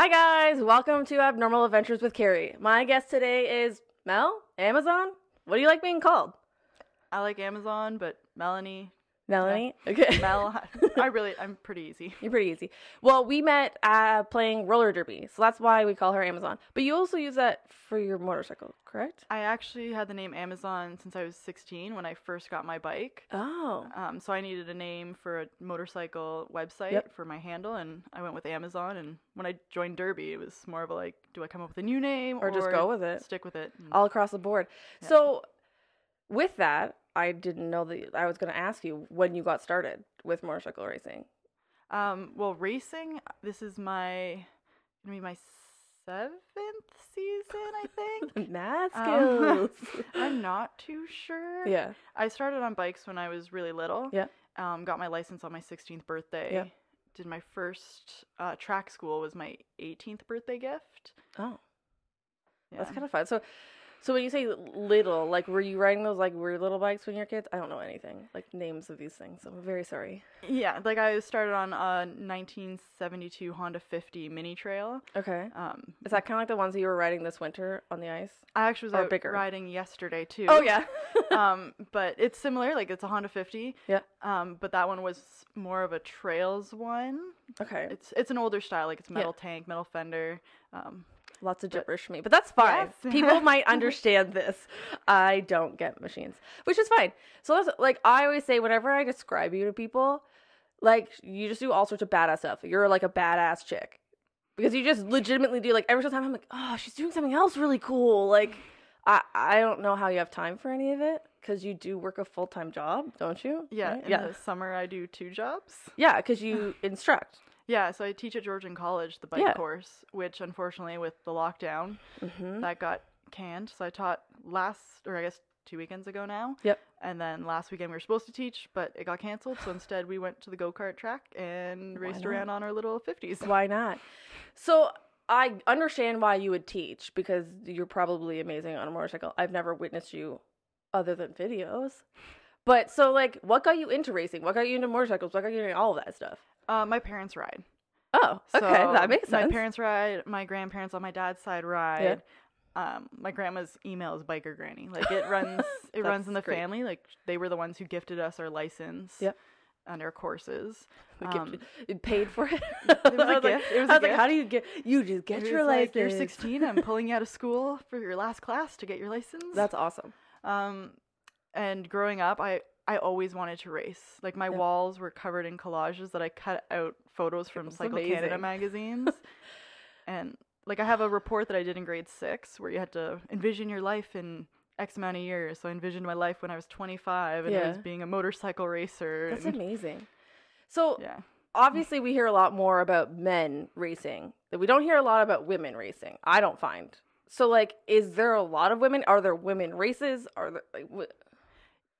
Hi guys, welcome to Abnormal Adventures with Carrie. My guest today is Mel, Amazon. What do you like being called? I like Amazon, but Melanie, Melanie. Okay. Mel, I really, I'm pretty easy. You're pretty easy. Well, we met uh, playing roller derby, so that's why we call her Amazon. But you also use that for your motorcycle, correct? I actually had the name Amazon since I was 16 when I first got my bike. Oh. Um, so I needed a name for a motorcycle website Yep. for my handle, and I went with Amazon. And when I joined Derby, it was more of a like, do I come up with a new name Or just go with it. Stick with it. All across the board. Yeah. So, with that, I didn't know that I was going to ask you when you got started with motorcycle racing. Um, well, racing. This is my gonna be my seventh season, I think. Math Um. I'm not too sure. yeah. I started on bikes when I was really little. Yeah. Um, got my license on my 16th birthday. Yeah. Did my first uh, track school was my 18th birthday gift. Oh. Yeah. That's kind of fun. So, so when you say little, like, were you riding those like weird little bikes when you were kids? I don't know anything, like names of these things. I'm very sorry. yeah. Like I started on a 1972 Honda 50 Mini Trail. Okay. Um, Is that kind of like the ones that you were riding this winter on the ice? I actually was Or out bigger? riding yesterday too. Oh yeah. um, but it's similar. Like it's a Honda 50. Yeah. Um, but that one was more of a trails one. okay. It's it's an older style. Like it's Yeah. metal tank, metal fender. Um, Lots of gibberish for me, but that's fine. Yes. People might understand this. I don't get machines, which is fine. So that's like I always say whenever I describe you to people, like you just do all sorts of badass stuff. You're like a badass chick because you just legitimately do like every single time I'm like, oh, she's doing something else really cool. Like I I don't know how you have time for any of it because you do work a full time job, don't you? yeah. Right? In yeah, the summer, I do two jobs. yeah, because you instruct. Yeah, so I teach at Georgian College the bike Yeah. course, which unfortunately with the lockdown hmm that got canned. So I taught last, or I guess two weekends ago now. Yep. And then last weekend we were supposed to teach, but it got canceled. So instead we went to the go kart track and raced around on our little fifties. Why not? So I understand why you would teach because you're probably amazing on a motorcycle. I've never witnessed you other than videos. But so like what got you into racing? What got you into motorcycles? What got you into all of that stuff? Uh, my parents ride. Oh, okay, So that makes sense. My parents ride. My grandparents on my dad's side ride. Um, my grandma's email is biker granny. Like it runs, it runs in the great. family. Like they were the ones who gifted us our license. Yep. And our courses. We Um, you paid for it. was I a was like, gift. It was I was like, how do you get? You just get It your was like, license. You're 16. I'm pulling you out of school for your last class to get your license. That's awesome. um, and growing up, I I always wanted to race. Like my Yeah. walls were covered in collages that I cut out photos from Cycle Canada magazines, and like I have a report that I did in grade six where you had to envision your life in X amount of years. So I envisioned my life when I was 25, and it was being a motorcycle racer. That's and- amazing. So yeah. obviously we hear a lot more about men racing that we don't hear a lot about women racing i don't find so like is there a lot of women are there women races are there like wh-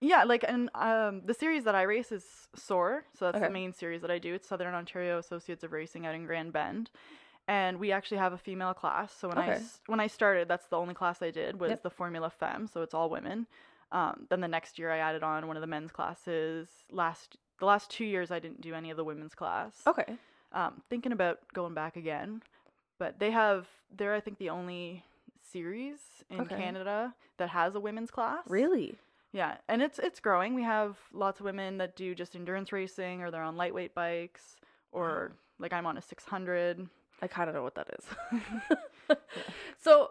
Yeah, like and um the series that I race is SOAR, so that's Okay. the main series that I do. It's Southern Ontario Associates of Racing out in Grand Bend. And we actually have a female class. So when I Okay. s- when I started, that's the only class I did was Yep. the Formula Femme, so it's all women. Um, then the next year I added on one of the men's classes. Last the last two years I didn't do any of the women's class. okay Um, thinking about going back again, but they have they're I think the only series in Okay. Canada that has a women's class. really Yeah, and it's it's growing. We have lots of women that do just endurance racing, or they're on lightweight bikes, or like I'm on a 600. i kind of know what that is so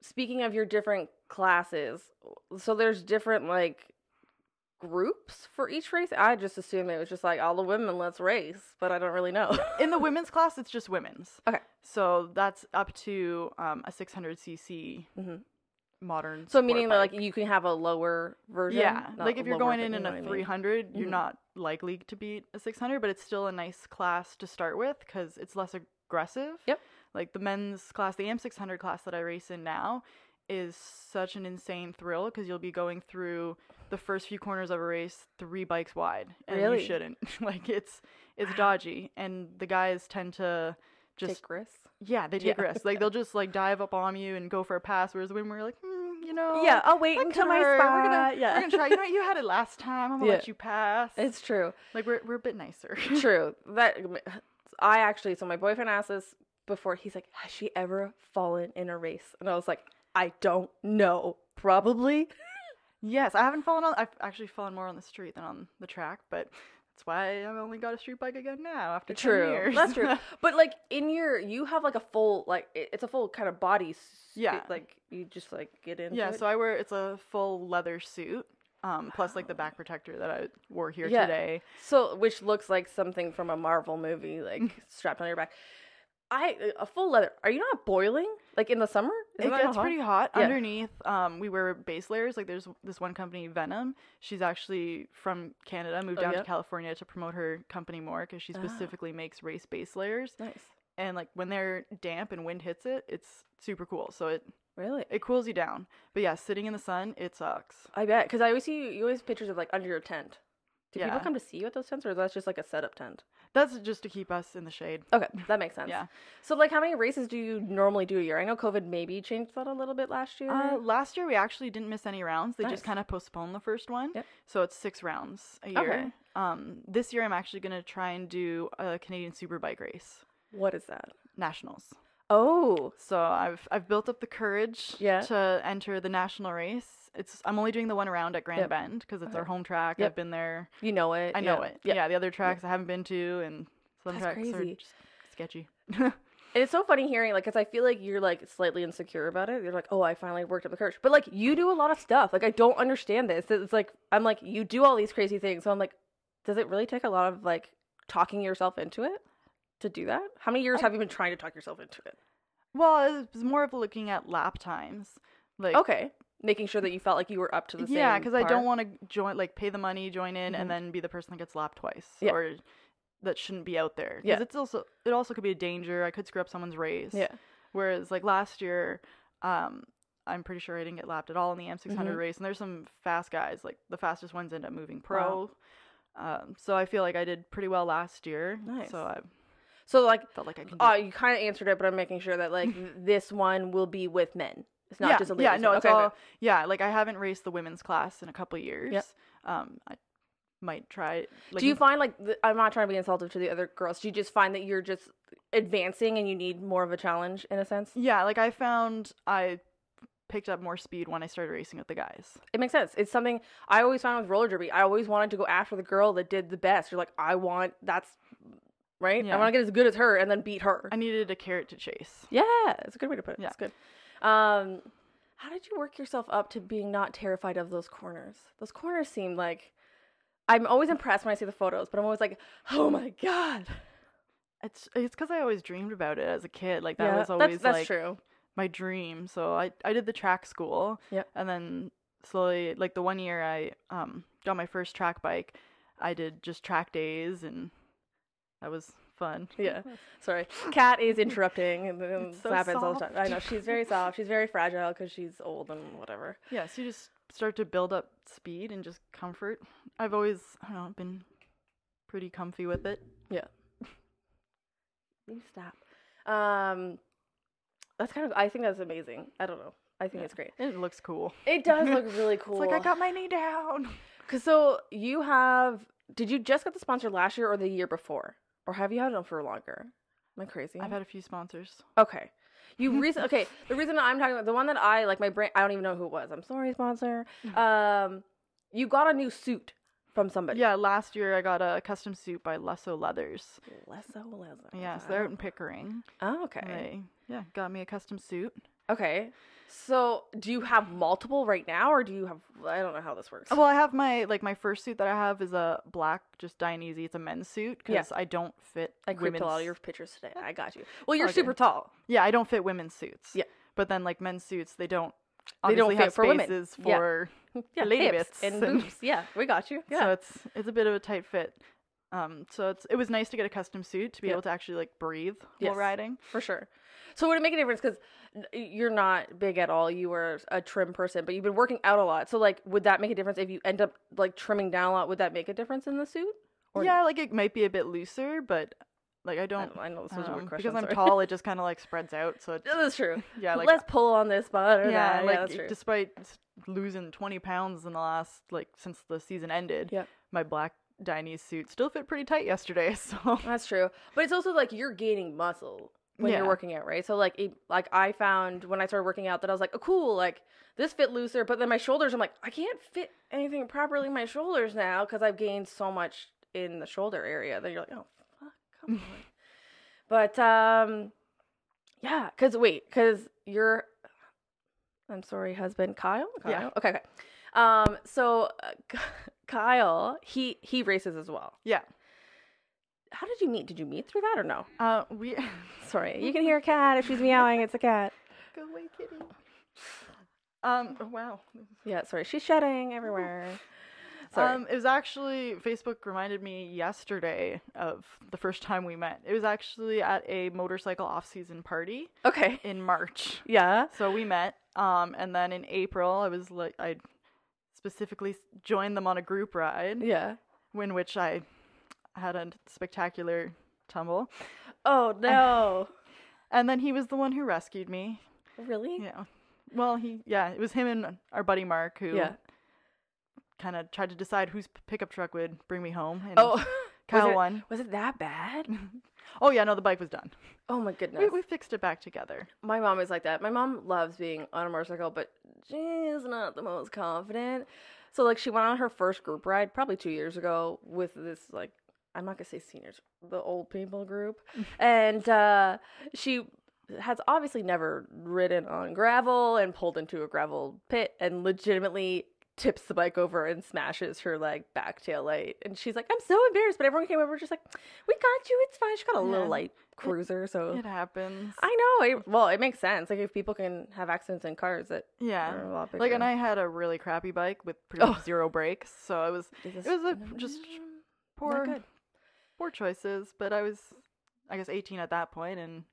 speaking of your different classes so there's different like groups for each race i just assumed it was just like all the women let's race but i don't really know In the women's class, it's just women's. Okay. So that's up to um, a 600cc Mhm. Modern. So meaning that like you can have a lower version. Yeah, like if you're going in in a what I mean. 300, you're Mhm. not likely to beat a 600, but it's still a nice class to start with because it's less aggressive. Yep. Like the men's class, the AM600 class that I race in now is such an insane thrill because you'll be going through the first few corners of a race three bikes wide, and Really? you shouldn't. like it's it's Wow. dodgy, and the guys tend to just Take risks. yeah they take Yeah. risks. Like they'll just like dive up on you and go for a pass, whereas when we're like, hmm, you know, yeah, I'll wait until my spot. We're gonna, yeah, we're gonna try. You know, you had it last time. I'm gonna Yeah. let you pass. it's true. like we're we're a bit nicer. True. That I actually, so my boyfriend asked this before. He's like, "Has she ever fallen in a race?" And I was like, "I don't know. Probably." Yes, I haven't fallen on. I've actually fallen more on the street than on the track, but that's why I've only got a street bike again now after 10 True, years. that's true. But like in your, you have like a full like it- it's a full kind of body. s- Yeah. Like you just like get into yeah, it. so I wear it's a full leather suit, um, plus like the back protector that I wore here Yeah. today. So, which looks like something from a Marvel movie, like strapped on your back. I a full leather. Are you not boiling like in the summer? It Isn't gets hot? pretty hot Yeah. underneath. Um, we wear base layers. Like there's this one company, Venom. She's actually from Canada, moved Oh, down yeah? to California to promote her company more because she Ah. specifically makes race base layers. Nice. And like when they're damp and wind hits it, it's super cool. So it Really? it cools you down. But yeah, sitting in the sun, it sucks. I bet because I always see you, you always pictures of like under your tent. Do people come to see you at those tents, or is that just like a setup tent? That's just to keep us in the shade. Okay, that makes sense. Yeah. So, like, how many races do you normally do a year? I know COVID maybe changed that a little bit last year. Uh, last year we actually didn't miss any rounds. They Nice. just kind of postponed the first one. Yep. So it's six rounds a year. Okay. Um, this year I'm actually gonna try and do a Canadian Superbike race what is that? nationals. Oh, So I've I've built up the courage Yeah. to enter the national race. It's I'm only doing the one around at Grand Yep. Bend because it's our home track. Yep. I've been there. you know it. I know yeah. it. Yeah. The other tracks I haven't been to, and some That's tracks crazy. are sketchy. And it's so funny hearing, like, because I feel like you're like slightly insecure about it. You're like, oh, I finally worked up the courage. But like, you do a lot of stuff. Like, I don't understand this. It's like, I'm like, you do all these crazy things. So I'm like, does it really take a lot of like talking yourself into it to do that? How many years I- have you been trying to talk yourself into it? well, it was more of looking at lap times. Like Okay, making sure that you felt like you were up to the same. yeah, because I don't want to join like pay the money, join in, Mhm. and then be the person that gets lapped twice, Yeah. or that shouldn't be out there. 'Cause Yeah. it's also it also could be a danger. I could screw up someone's race. Yeah. Whereas like last year, um, I'm pretty sure I didn't get lapped at all in the M600 Mhm. race, and there's some fast guys. Like the fastest ones end up moving Wow. pro. Um, so I feel like I did pretty well last year. Nice. So I So like, felt like I can. Oh, you kind of answered it, but I'm making sure that like this one will be with men. It's not yeah, just a yeah, no, one. it's Okay, all okay. yeah. Like I haven't raced the women's class in a couple years. Um, I might try. Like, do you find like th- I'm not trying to be insultive to the other girls. Do you just find that you're just advancing and you need more of a challenge in a sense? Yeah, like I found I picked up more speed when I started racing with the guys. It makes sense. It's something I always found with roller derby. I always wanted to go after the girl that did the best. You're like, I want that's right. Yeah. I want to get as good as her and then beat her. I needed a carrot to chase. yeah, it's a good way to put it. Yeah. It's good. Um, how did you work yourself up to being not terrified of those corners? Those corners seem like I'm always impressed when I see the photos, but I'm always like, oh my god. It's it's because I always dreamed about it as a kid. Like that yeah, was always that's, that's like true. my dream. So I I did the track school. Yeah. And then slowly, like the one year I um got my first track bike, I did just track days, and that was fun. Yeah. Sorry. Kat is interrupting and so happens all the time. I know she's very soft. She's very fragile because she's old and whatever. Yeah. So you just start to build up speed and just comfort. I've always I don't know been pretty comfy with it. Yeah. you stop. Um, that's kind of. I think that's amazing. I don't know. I think Yeah. it's great. It looks cool. It does look really cool. It's like I got my knee down. Cause so you have. Did you just get the sponsor last year or the year before, or have you had them for longer? Am I crazy? I've had a few sponsors. Okay. You recent okay. The reason I'm talking about the one that I like my brain. I don't even know who it was. I'm sorry, sponsor. Um, you got a new suit from somebody. Yeah, last year I got a custom suit by Lesso Leathers. Lesso leather. Yeah, so they're out in Pickering. Oh, okay. They yeah got me a custom suit. Okay. So, do you have multiple right now, or do you have? I don't know how this works. Well, I have my like my first suit that I have is a black, just Dainese. It's a men's suit Yeah. because I don't fit I creeped a lot of your pictures today. I got you. Well, you're Okay. super tall. Yeah, I don't fit women's suits. Yeah. But then like men's suits, they don't. They don't fit have for women. spaces Yeah. for Yeah, lady bits and and- boobs. Yeah, we got you. Yeah. So it's it's a bit of a tight fit. Um, so it's it was nice to get a custom suit to be Yeah. able to actually like breathe Yes. while riding. for sure. So would it make a difference? Because you're not big at all. You were a trim person, but you've been working out a lot. So like, would that make a difference if you end up like trimming down a lot? Would that make a difference in the suit? Or- yeah, like it might be a bit looser, but like I I, don't. don't, I know this was a um, weird question. because I'm tall, it just kind of like spreads out. So it, Yeah, that's true. yeah, like Let's pull on this spot or yeah, that. like yeah, that's true. despite losing 20 pounds in the last like since the season ended, Yep. my black Dainese suit still fit pretty tight yesterday. So That's true. But it's also like you're gaining muscle when Yeah. you're working out, right? So like it, like I found when I started working out that I was like, oh cool, like this fit looser, but then my shoulders, I'm like, I can't fit anything properly in my shoulders now because I've gained so much in the shoulder area. Then you're like, oh fuck, come on. but um, yeah, because wait, because you're, I'm sorry, husband Kyle. Kyle? Yeah. Okay. Okay. Um. So uh, Kyle, he he races as well. yeah. How did you meet? Did you meet through that or no? Uh, we Sorry, you can hear a cat if she's meowing. It's a cat. go away, kitty. Um. oh, Wow. Yeah, sorry, she's shedding everywhere. Sorry. Um, it was actually Facebook reminded me yesterday of the first time we met. It was actually at a motorcycle off-season party okay. in March. Yeah. So we met. Um, and then in April, I was like, I specifically joined them on a group ride, Yeah. in which I had a spectacular tumble. Oh no. And then he was the one who rescued me. really? Yeah. Well, he yeah, it was him and our buddy Mark who Yeah. kind of tried to decide whose pickup truck would bring me home. And Oh. Kyle was it, won. Was it that bad? Oh yeah, no, the bike was done. Oh my goodness. We, we fixed it back together. My mom is like that. My mom loves being on a motorcycle, but she's not the most confident. So like she went on her first group ride probably two years ago with this like I'm not gonna say seniors, the old people group, and uh, she has obviously never ridden on gravel and pulled into a gravel pit and legitimately tips the bike over and smashes her like back tail light and she's like i'm so embarrassed but everyone came over just like we got you it's fine she got a Yeah. little light cruiser so It happens. I know. It, well, it makes sense. Like if people can have accidents in cars, that yeah. a lot Like, and. I had a really crappy bike with pretty Oh. zero brakes, so it was it was a just poor. Poor choices. But I was, I guess, 18 at that point, and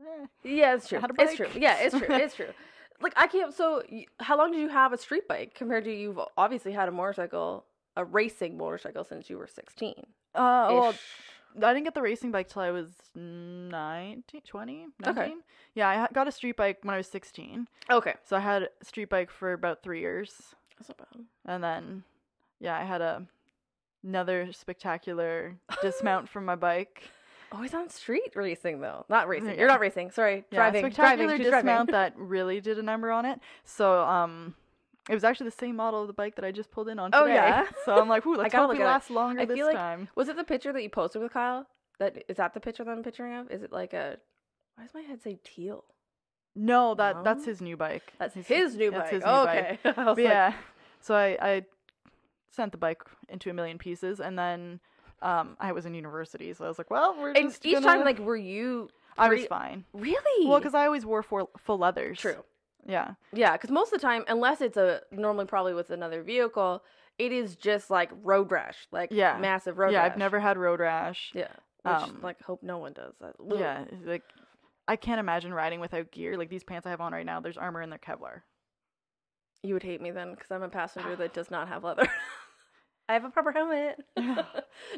eh, Yeah, it's true. It's true. Yeah, it's true. It's true. Like I can't. So, how long did you have a street bike compared to you've obviously had a motorcycle, a racing motorcycle since you were sixteen? uh, well, I didn't get the racing bike till I was 19, 20, 19. Okay. Yeah, I got a street bike when I was 16. Okay, So I had a street bike for about three years, that's not bad. and then yeah, I had a another spectacular dismount from my bike. Always on street racing though, not racing. Yeah. You're not racing. Sorry, Yeah, driving. spectacular driving. Dismount driving. that really did a number on it. So um, it was actually the same model of the bike that I just pulled in on Oh, today. yeah? So I'm like, ooh, let's gotta hope look we at it. last longer I this feel like- time. Was it the picture that you posted with Kyle? That is that the picture that I'm picturing of? Is it like a? Why does my head say teal? No, that that's No? his new bike. That's his, new that's bike. his new okay. I was But like, yeah. So I, I sent the bike into a million pieces, and then um, I was in university, so I was like, well, we're And just each gonna... time, like, were you? I was fine. Really? Well, because I always wore full, full leathers. true. Yeah. Yeah, because most of the time, unless it's a normally probably with another vehicle, it is just like road rash, like Yeah. massive road rash. yeah, rash. I've never had road rash. Yeah. Which, um, like, hope no one does that. Yeah, like I can't imagine riding without gear. Like these pants I have on right now, there's armor in their Kevlar. You would hate me then, because I'm a passenger that does not have leather. I have a proper helmet. no,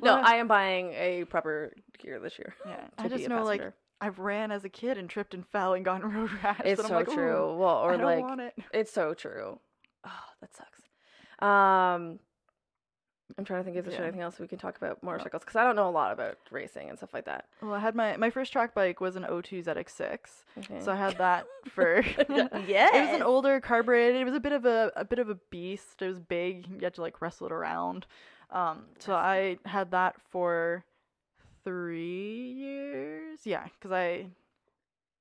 Well, I am buying a proper gear this year. Yeah, I just know like. I've ran as a kid and tripped and fell and gotten road rash. It's so like, true. Well, or I like it. It's so true. Oh, that sucks. Um, I'm trying to think if there's Yeah. anything else we can talk about motorcycles because I don't know a lot about racing and stuff like that. Well, I had my my first track bike was an O2 ZX6, Okay. so I had that for. yeah. It was an older carbureted. It was a bit of a a bit of a beast. It was big. You had to like wrestle it around. Um, so I had that for three years. Yeah, because I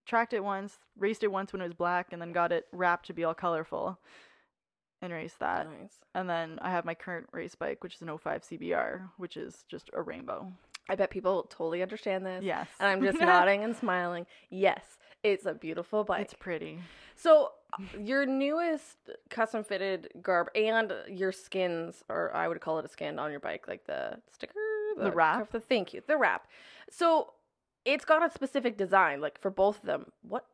tracked it once, raced it once when it was black, and then got it wrapped to be all colorful, and race that. nice. And then I have my current race bike, which is an 05 CBR, which is just a rainbow. I bet people totally understand this. Yes. And I'm just nodding and smiling. Yes, it's a beautiful bike. It's pretty. So, uh, your newest custom fitted garb and your skins, or I would call it a skin on your bike, like the sticker, The wrap? The thank you, the wrap. So, it's got a specific design, like for both of them. What,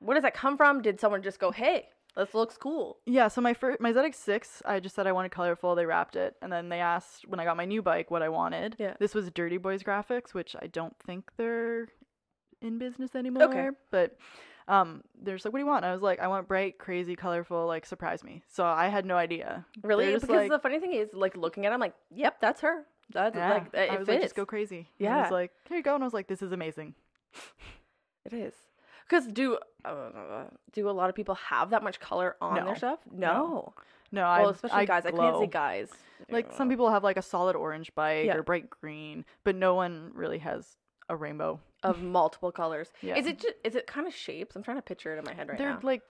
where does that come from? Did someone just go, "Hey, this looks cool"? Yeah, so my first my ZX6, I just said I wanted colorful. They wrapped it, and then they asked when I got my new bike what I wanted. Yeah. This was Dirty Boys Graphics, which I don't think they're in business anymore. Okay. But um, they're just like, "What do you want?" I was like, "I want bright, crazy, colorful, like surprise me." So I had no idea. Really? Because like, the funny thing is, like looking at, it, I'm like, "Yep, that's her. That's Yeah, like it I was fits. like, just go crazy. And I Yeah. was like, here you go, and I was like, this is amazing. It is. Because do uh, do a lot of people have that much color on No. their stuff? No. No. No, I Well, especially I guys. I can't say guys. Like some people have like a solid orange bike Yeah. or bright green, but no one really has a rainbow. of multiple colors. Yeah. Is it just, is it kind of shapes? I'm trying to picture it in my head right now. They're now. like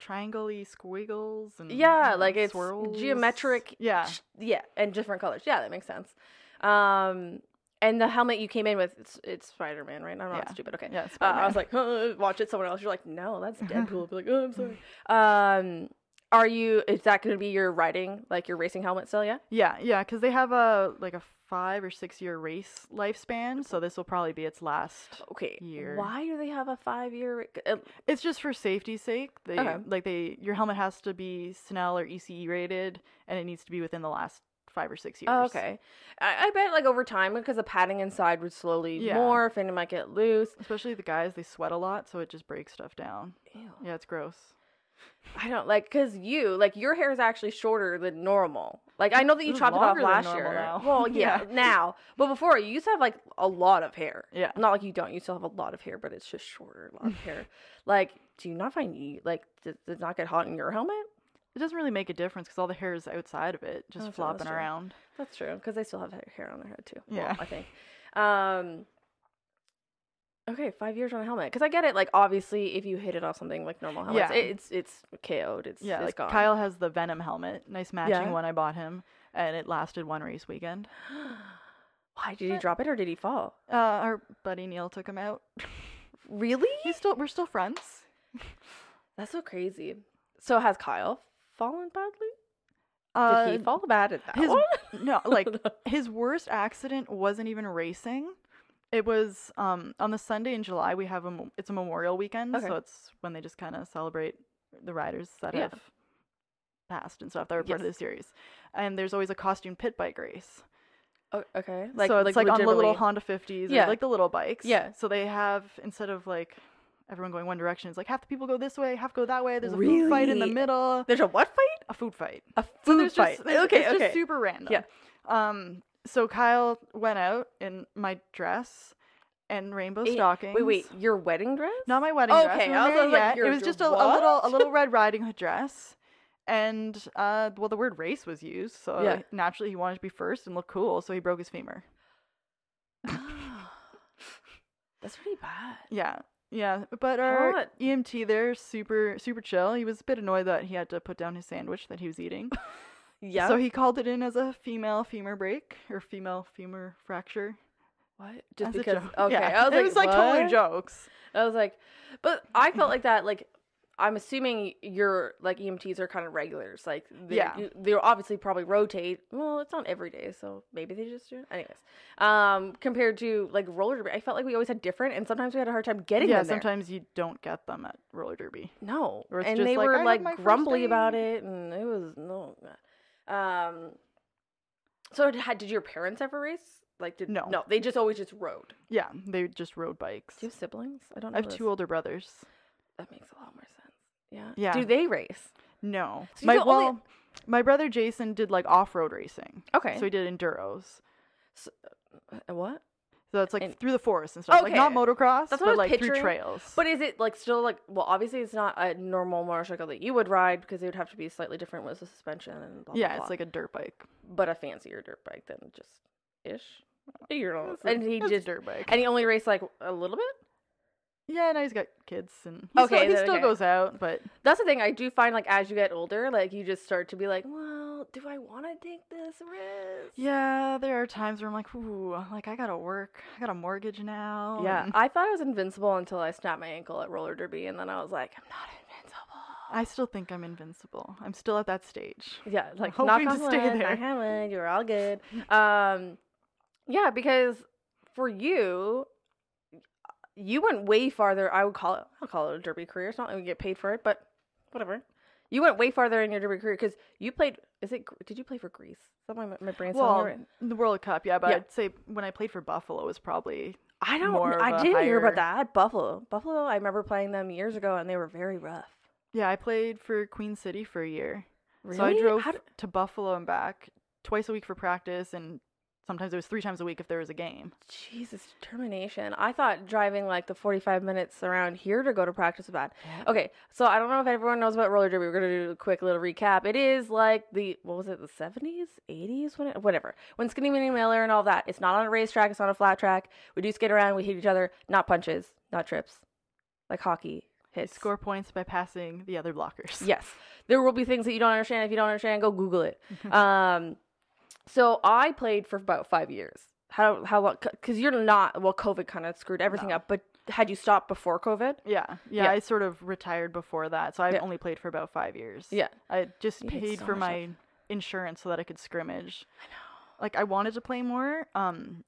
triangle-y squiggles and yeah, like it's swirls. geometric. Yeah. sh- Yeah, and different colors. Yeah, that makes sense. Um, and the helmet you came in with, it's, it's Spider Man, right? I'm not Yeah. stupid. Okay. Yeah, Uh, I was like, huh, watch it. Someone else. You're like, no, that's Deadpool. I'll be like, oh, I'm sorry. Um, are you? Is that going to be your riding, like your racing helmet still? Yeah. Yeah, yeah, because they have a like a five or six year race lifespan, so this will probably be its last. Okay. Year. Why do they have a five year? Uh, It's just for safety's sake. They Okay. like they your helmet has to be Snell or ECE rated, and it needs to be within the last five or six oh, years. oh, okay. I, I bet like over time because the padding inside would slowly Yeah. morph and it might get loose. Especially the guys, they sweat a lot, so it just breaks stuff down. Ew. Yeah, it's gross. I don't like because you like your hair is actually shorter than normal. Like I know that you is chopped it off last year. now. Well, yeah, Yeah. now, but before you used to have like a lot of hair. Yeah. Not like you don't. You still have a lot of hair, but it's just shorter, a lot of hair. Like, do you not find you like does, does it not get hot in your helmet? It doesn't really make a difference because all the hair is outside of it, just Oh, that's flopping around. That's true because they still have hair on their head too. Well, Yeah. I think. Um. Okay, five years on a helmet because I get it. Like, obviously, if you hit it off something like normal helmets, Yeah. it, it's it's KO'd. It's Yeah, it's like gone. Kyle has the Venom helmet, nice matching Yeah. one I bought him, and it lasted one race weekend. Why did he drop it or did he fall? Uh, our buddy Neil took him out. Really? He's still we're still friends. That's so crazy. So has Kyle fallen badly? Uh, Did he fall bad at that his- one? no, like his worst accident wasn't even racing. It was um on the Sunday in July. We have a it's a Memorial Weekend, Okay. so it's when they just kind of celebrate the riders that Yeah. have passed and stuff that were part of the series. And there's always a costume pit bike race. O- okay. so it's like, on the little Honda 50s, Yeah. like the little bikes. Yeah. So they have instead of like everyone going one direction, it's like half the people go this way, half go that way. There's a food fight in the middle. There's a what fight? A food fight. A food there's fight. Just, okay, it's okay. just super random. Yeah. Um. So Kyle went out in my dress and rainbow Eh, stockings. Wait, wait. Your wedding dress? Not my wedding dress. Okay, I was like, It was just a, a little a little Red Riding Hood dress, and uh, well, the word race was used, so Yeah. naturally he wanted to be first and look cool, so he broke his femur. That's pretty bad. Yeah. Yeah, but our What? EMT there super super chill. He was a bit annoyed that he had to put down his sandwich that he was eating. Yeah. So he called it in as a female femur break or female femur fracture. what? Just as because? Okay. Yeah. I was it like, was like totally jokes. I was like, but I felt like that. Like, I'm assuming your like EMTs are kind of regulars. Like, they, Yeah. you- they'll obviously probably rotate. Well, it's not every day, so maybe they just do. it. Anyways, um, compared to like roller derby, I felt like we always had different, and sometimes we had a hard time getting yeah, them there. sometimes you don't get them at roller derby. No, Or it's and just they like, were like grumbly about it, and it was no. Um. So had did your parents ever race? Like did No. no? They just always just rode. Yeah, they just rode bikes. Do you have siblings? I don't. know I have this. two older brothers. That makes a lot more sense. Yeah. Yeah. Do they race? No, So my feel only- well, my brother Jason did like off-road racing. Okay. So he did enduros. Uh, what? So it's like And- through the forest and stuff. Like not motocross, That's what but like through trails. But is it like still like well obviously it's not a normal motorcycle that you would ride because it would have to be slightly different with the suspension and blah, blah, yeah, blah. it's like a dirt bike. but a fancier dirt bike than just ish. You know, and he just dirt bike. and he only raced like a little bit. Yeah, now he's got kids and he Okay, still, he still okay. goes out, but That's the thing. I do find like as you get older, like you just start to be like, well, do I want to take this risk? yeah, there are times where I'm like, ooh, like I gotta work, I got a mortgage now. Yeah, and I thought I was invincible until I snapped my ankle at roller derby, and then I was like, I'm not invincible. I still think I'm invincible. I'm still at that stage. Yeah, like hoping knock to on stay wood, there. on wood, you're all good. Um, yeah, because for you, you went way farther. I would call it. I'll call it a derby career. It's not like we get paid for it, but whatever. You went way farther in your derby career because you played. Is it? Did you play for Greece? Is that my my brain's Well, right? the World Cup, yeah, but Yeah. I'd say when I played for Buffalo was probably I don't. I didn't hear about that. Buffalo. Buffalo. I remember playing them years ago, and they were very rough. yeah. I played for Queen City for a year, Really? so I drove to Buffalo and back twice a week for practice and sometimes it was three times a week if there was a game. Jesus, determination. I thought driving like the 45 minutes around here to go to practice was bad. Okay, so I don't know if everyone knows about roller derby. We're gonna do a quick little recap. It is like the what was it, the 70s, 80s, when it, whatever. When Skinny Minnie Miller and all that. It's not on a racetrack. It's on a flat track. We do skate around. We hit each other. Not punches. Not trips. Like hockey hits. score points by passing the other blockers. Yes. There will be things that you don't understand. If you don't understand, go Google it. um, so I played for about five years. How how long? Because you're not well. COVID kind of screwed everything No. up. But had you stopped before COVID? Yeah, yeah, Yeah. I sort of retired before that, so I've Yeah. only played for about five years. Yeah. I just You paid so for my stuff. insurance so that I could scrimmage. I know. Like I wanted to play more, um,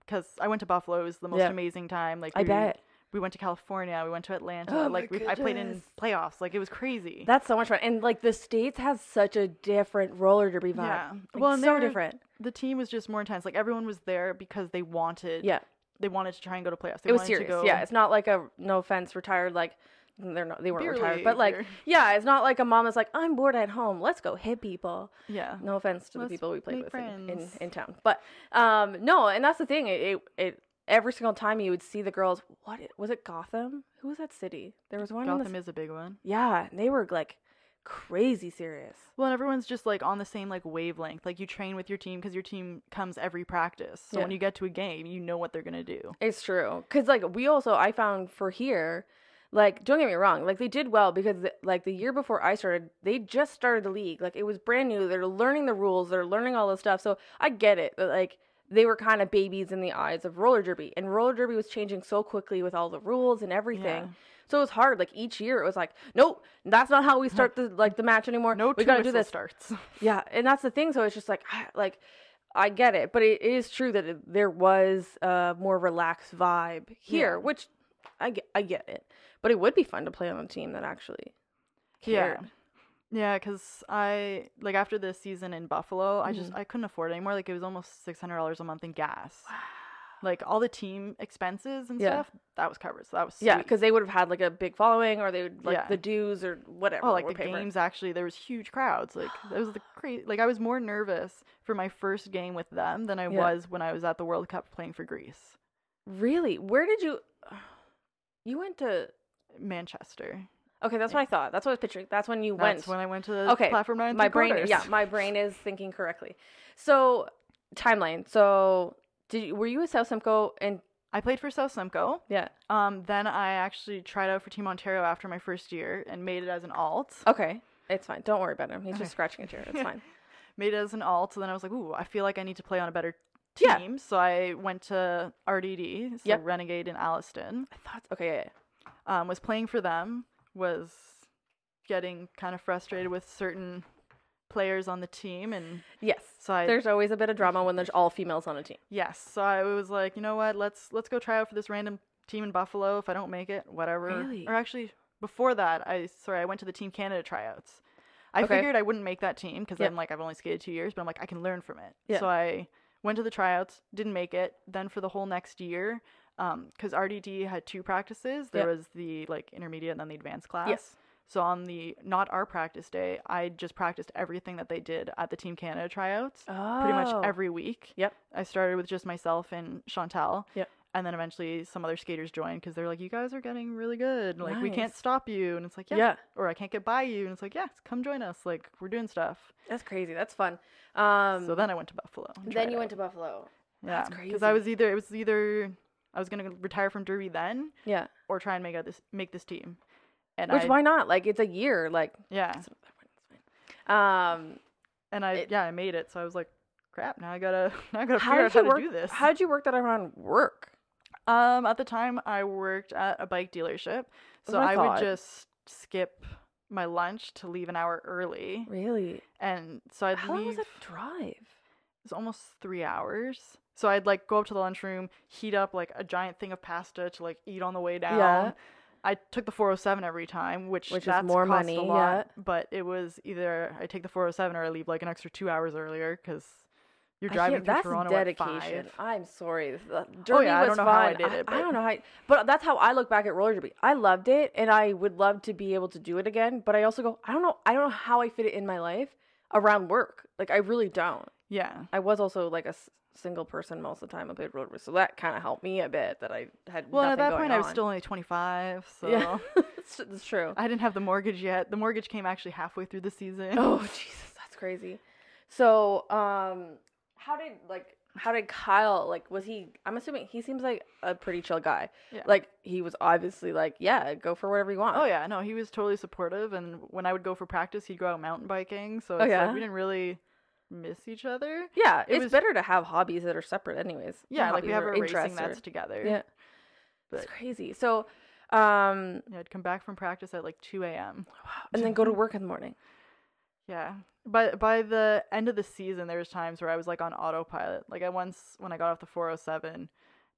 because I went to Buffalo. It was the most Yeah. amazing time. Like I bet we went to California. We went to Atlanta. Oh like we, I played in playoffs. Like it was crazy. that's so much fun. And like the states has such a different roller derby vibe. Yeah. Like, Well, so different. the team was just more intense. Like everyone was there because they wanted. Yeah, They wanted to try and go to playoffs. They it was wanted serious. To go Yeah, it's not like a no offense retired like. They're not. They weren't retired, but like, yeah, it's not like a mom is like, "I'm bored at home. Let's go hit people." Yeah. No offense to Let's the people we played with in, in, in town, but um, no, and that's the thing. It, it it every single time you would see the girls. What was it? Gotham? Who was that city? There was one. in the Gotham is a big one. yeah, and they were like crazy serious. Well, and everyone's just like on the same like wavelength. Like you train with your team because your team comes every practice. So when you get to a game, you know what they're gonna do. It's true, cause like we also I found for here. Like, don't get me wrong. Like, they did well because, the, like, the year before I started, they just started the league. Like, it was brand new. They're learning the rules. They're learning all this stuff. So I get it. But, like, they were kind of babies in the eyes of roller derby, and roller derby was changing so quickly with all the rules and everything. Yeah. So it was hard. Like each year, it was like, nope, that's not how we start the like the match anymore. No, we gotta do this. starts. Yeah, and that's the thing. So it's just like, I- like, I get it, but it is true that it, there was a more relaxed vibe here, Yeah. which I get, I get it. But it would be fun to play on a team that actually cared. Yeah, because I like after this season in Buffalo, I Mm-hmm. just I couldn't afford it anymore. Like it was almost six hundred dollars a month in gas. Like all the team expenses and Yeah. stuff, that was covered. So that was Yeah, because they would have had like a big following, or they would like Yeah. the dues or whatever. Oh, like the games actually, there was huge crowds. Like that was the crazy. Like I was more nervous for my first game with them than I Yeah. was when I was at the World Cup playing for Greece, Really? Where did you? You went to? Manchester. Okay, that's what I thought. That's what I was picturing. That's when you That's went. when I went to the okay, platform nine. my brain. quarters. Yeah, my brain is thinking correctly. So timeline. So did you, were you a South Simcoe and I played for South Simcoe. yeah? Um, then I actually tried out for Team Ontario after my first year and made it as an alt. Okay, it's fine. Don't worry about him. He's Okay. just scratching a chair. It's fine. Made it as an alt. So then I was like, ooh, I feel like I need to play on a better Yeah. team. So I went to RDD, so Yep. Renegade in Alliston. I thought. Okay, yeah, yeah. Um, was playing for them. Was getting kind of frustrated with certain players on the team, and Yes. so I There's always a bit of drama when there's all females on a team. Yes. So I was like, you know what? Let's let's go try out for this random team in Buffalo. If I don't make it, whatever. Really? Or actually, before that, I sorry, I went to the Team Canada tryouts. I Okay. figured I wouldn't make that team because Yep. I'm like I've only skated two years, but I'm like I can learn from it. Yeah. So I went to the tryouts, didn't make it. Then for the whole next year, because RDD had two practices, there Yep. was the like intermediate and then the advanced class. Yes. So on the not our practice day, I just practiced everything that they did at the Team Canada tryouts Oh. pretty much every week. Yep. I started with just myself and Chantal. Yep. And then eventually some other skaters joined because they're like, you guys are getting really good. Like, we can't stop you. And it's like, yeah. Yeah. Or I can't get by you. And it's like, yeah, come join us. Like, we're doing stuff. That's crazy. That's fun. Um, so then I went to Buffalo. then you out. went to Buffalo. Yeah. that's crazy. Because I was either, it was either, I was to retire from Derby then Yeah. or try and make out this, make this team. And Which I, why not? Like it's a year. Like yeah. Um, And I, It- yeah, I made it. So I was like, crap, now I gotta, now I gotta how figure out how you to work? do this. How did you work that around work? Um, at the time, I worked at a bike dealership, so I I, would just skip my lunch to leave an hour early, Really? and so I'd How long was that drive? It was almost three hours. So I'd like go up to the lunchroom, heat up like a giant thing of pasta to like eat on the way down. Yeah. I took the 407 every time, which Which is that's more cost money, a lot. yeah. But it was either I take the 407 or I leave like an extra two hours earlier because you're driving through that's Toronto dedication. at five. I'm sorry. The Oh, yeah, I don't know how I did it, I, but- don't know how, I- but that's how I look back at roller derby. I loved it, and I would love to be able to do it again. But I also go, I don't know. I don't know how I fit it in my life around work. Like I really don't. Yeah. I was also like a single person most of the time. I played road race, so that kind of helped me a bit. That I had Well, at that point, I was still only 25, so yeah, it's, it's true. I didn't have the mortgage yet. The mortgage came actually halfway through the season. Oh Jesus, that's crazy. So, um, how did like how did Kyle like? Was he? I'm assuming he seems like a pretty chill guy. Yeah. Like he was obviously like, yeah, go for whatever you want. Oh yeah, no, he was totally supportive, and when I would go for practice, he'd go out mountain biking. So Oh, yeah? like we didn't really miss each other. yeah. It It's was- better to have hobbies that are separate, anyways. Yeah, like we have a racing interests or- together. Yeah, But it's crazy. So, um, yeah, I'd come back from practice at like 2 a.m. and then go to work in the morning. Yeah. By by the end of the season, there was times where I was like on autopilot. Like I once when I got off the 407,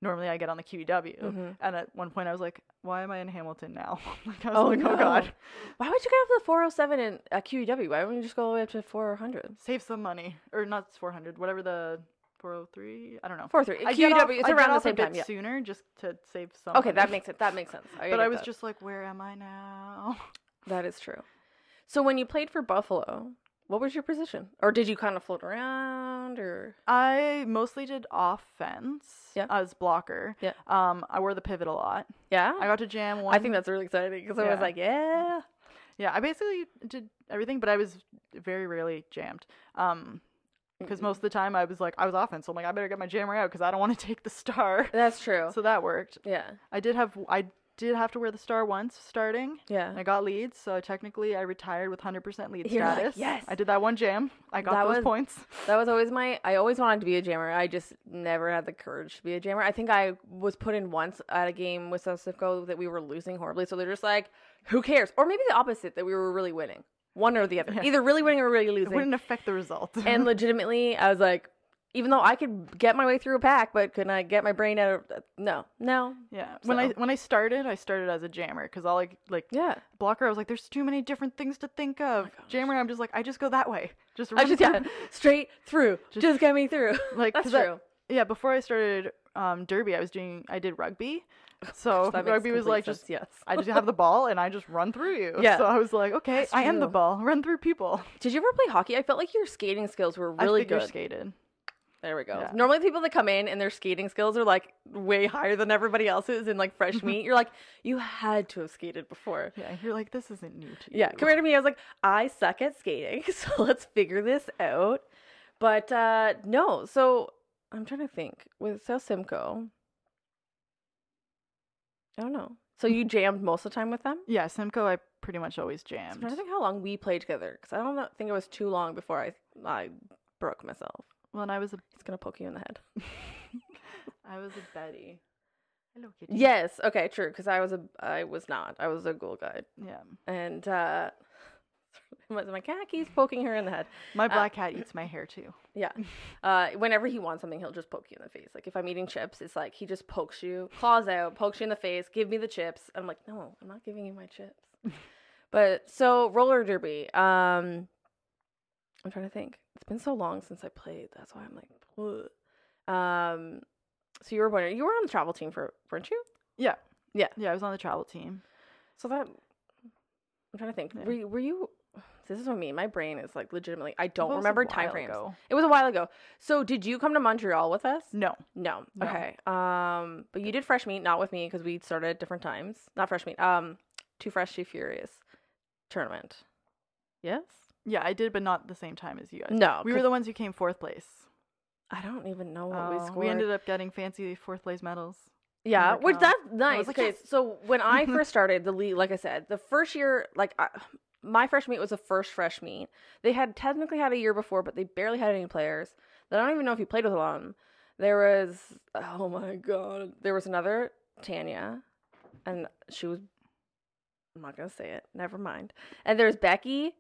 normally I get on the QEW, Mhm. and at one point I was like, "Why am I in Hamilton now?" like I was Oh, like, "Oh. God, Why would you get to the 407 in a QEW? Why wouldn't you just go all the way up to 400? save some money or not 400, whatever the 403. I don't know. 403. I QEW, off, it's I around the off a same bit time. Yeah. sooner just to save some. Okay, that makes it. That makes sense. I But I was that. just like, "Where am I now?" That is true. So when you played for Buffalo, what was your position? Or did you kind of float around or I mostly did offense Yeah. as blocker. Yeah. Um, I wore the pivot a lot. Yeah? I got to jam one. I think that's really exciting because I was like, yeah. Yeah, I basically did everything, but I was very rarely jammed. Um, because most of the time I was like, I was offense, so I'm like, I better get my jammer out because I don't want to take the star. That's true. So that worked. yeah. I did have, I did have to wear the star once starting. Yeah. And I got leads, so technically I retired with 100% lead You're like, status. "Yes." I did that one jam. I got That those was- points. That was always my I always wanted to be a jammer. I just never had the courage to be a jammer. I think I was put in once at a game with South that we were losing horribly. So they're just like, who cares? Or maybe the opposite, that we were really winning. One or the other. Yeah. Either really winning or really losing. It wouldn't affect the result. and legitimately, I was like, even though I could get my way through a pack, but couldn't I get my brain out of no, no, yeah, when I when I started, I started as a jammer because all like like yeah. blocker, I was like, there's too many different things to think of. gosh. jammer, I'm just like, I just go that way. Just I just yeah, straight through, just, Just- get me through. like That's 'cause I- true. yeah, before I started um, derby, I was doing I did rugby, so rugby was like sense, just yes. I just have the ball and I just run through you. Yeah. So I was like, okay, I am the ball. Run through people. Did you ever play hockey? I felt like your skating skills were really I figure good. skated. There we go. Yeah. Normally, people that come in and their skating skills are like way higher than everybody else's in like fresh meat. You're like, you had to have skated before. Yeah, you're like, this isn't new to you. Yeah, compared to me, I was like, I suck at skating, so let's figure this out. But uh no, so I'm trying to think with South Simcoe. I don't know. So you jammed most of the time with them? Yeah, Simcoe, I pretty much always So I'm jammed. trying to think how long we played together because I don't think it was too long before I I broke myself. Well, and I was a He's gonna poke you in the head. I was a Betty. Hello, kitty. Yes. Okay. True. Because I was a I was not. I was a ghoul guide, Yeah. and uh, my cat keeps poking her in the head. My Uh, black cat eats my hair too. Yeah. Uh, whenever he wants something, he'll just poke you in the face. Like if I'm eating chips, it's like he just pokes you, claws out, pokes you in the face, give me the chips. I'm like, no, I'm not giving you my chips. but so roller derby. Um, I'm trying to think. It's been so long since I played. That's why I'm like, um. So you were born. You were on the travel team for, weren't you? Yeah. Yeah. Yeah, I was on the travel team. So that I'm trying to think. Yeah. Were you, were you? This is what I mean. My brain is like legitimately. I don't That was a remember time frames. ago. It was a while ago. So did you come to Montreal with us? No. No. No. Okay. Um, but you did fresh meat, not with me because we started at different times. Not fresh meat. Um, too fresh, too furious tournament. Yes. Yeah, I did, but not the same time as you guys. No. We were the ones who came fourth place. I don't even know what we Oh, scored. we ended up getting fancy fourth place medals. Yeah, which that's nice. like, okay, "Yes." so when I first started the league, like I said, the first year, like I, my fresh meat was the first fresh meat. They had technically had a year before, but they barely had any players. I don't even know if you played with a lot of them. There was, oh my god, there was another Tanya, and she was. I'm not gonna say it. Never mind. And there's Becky,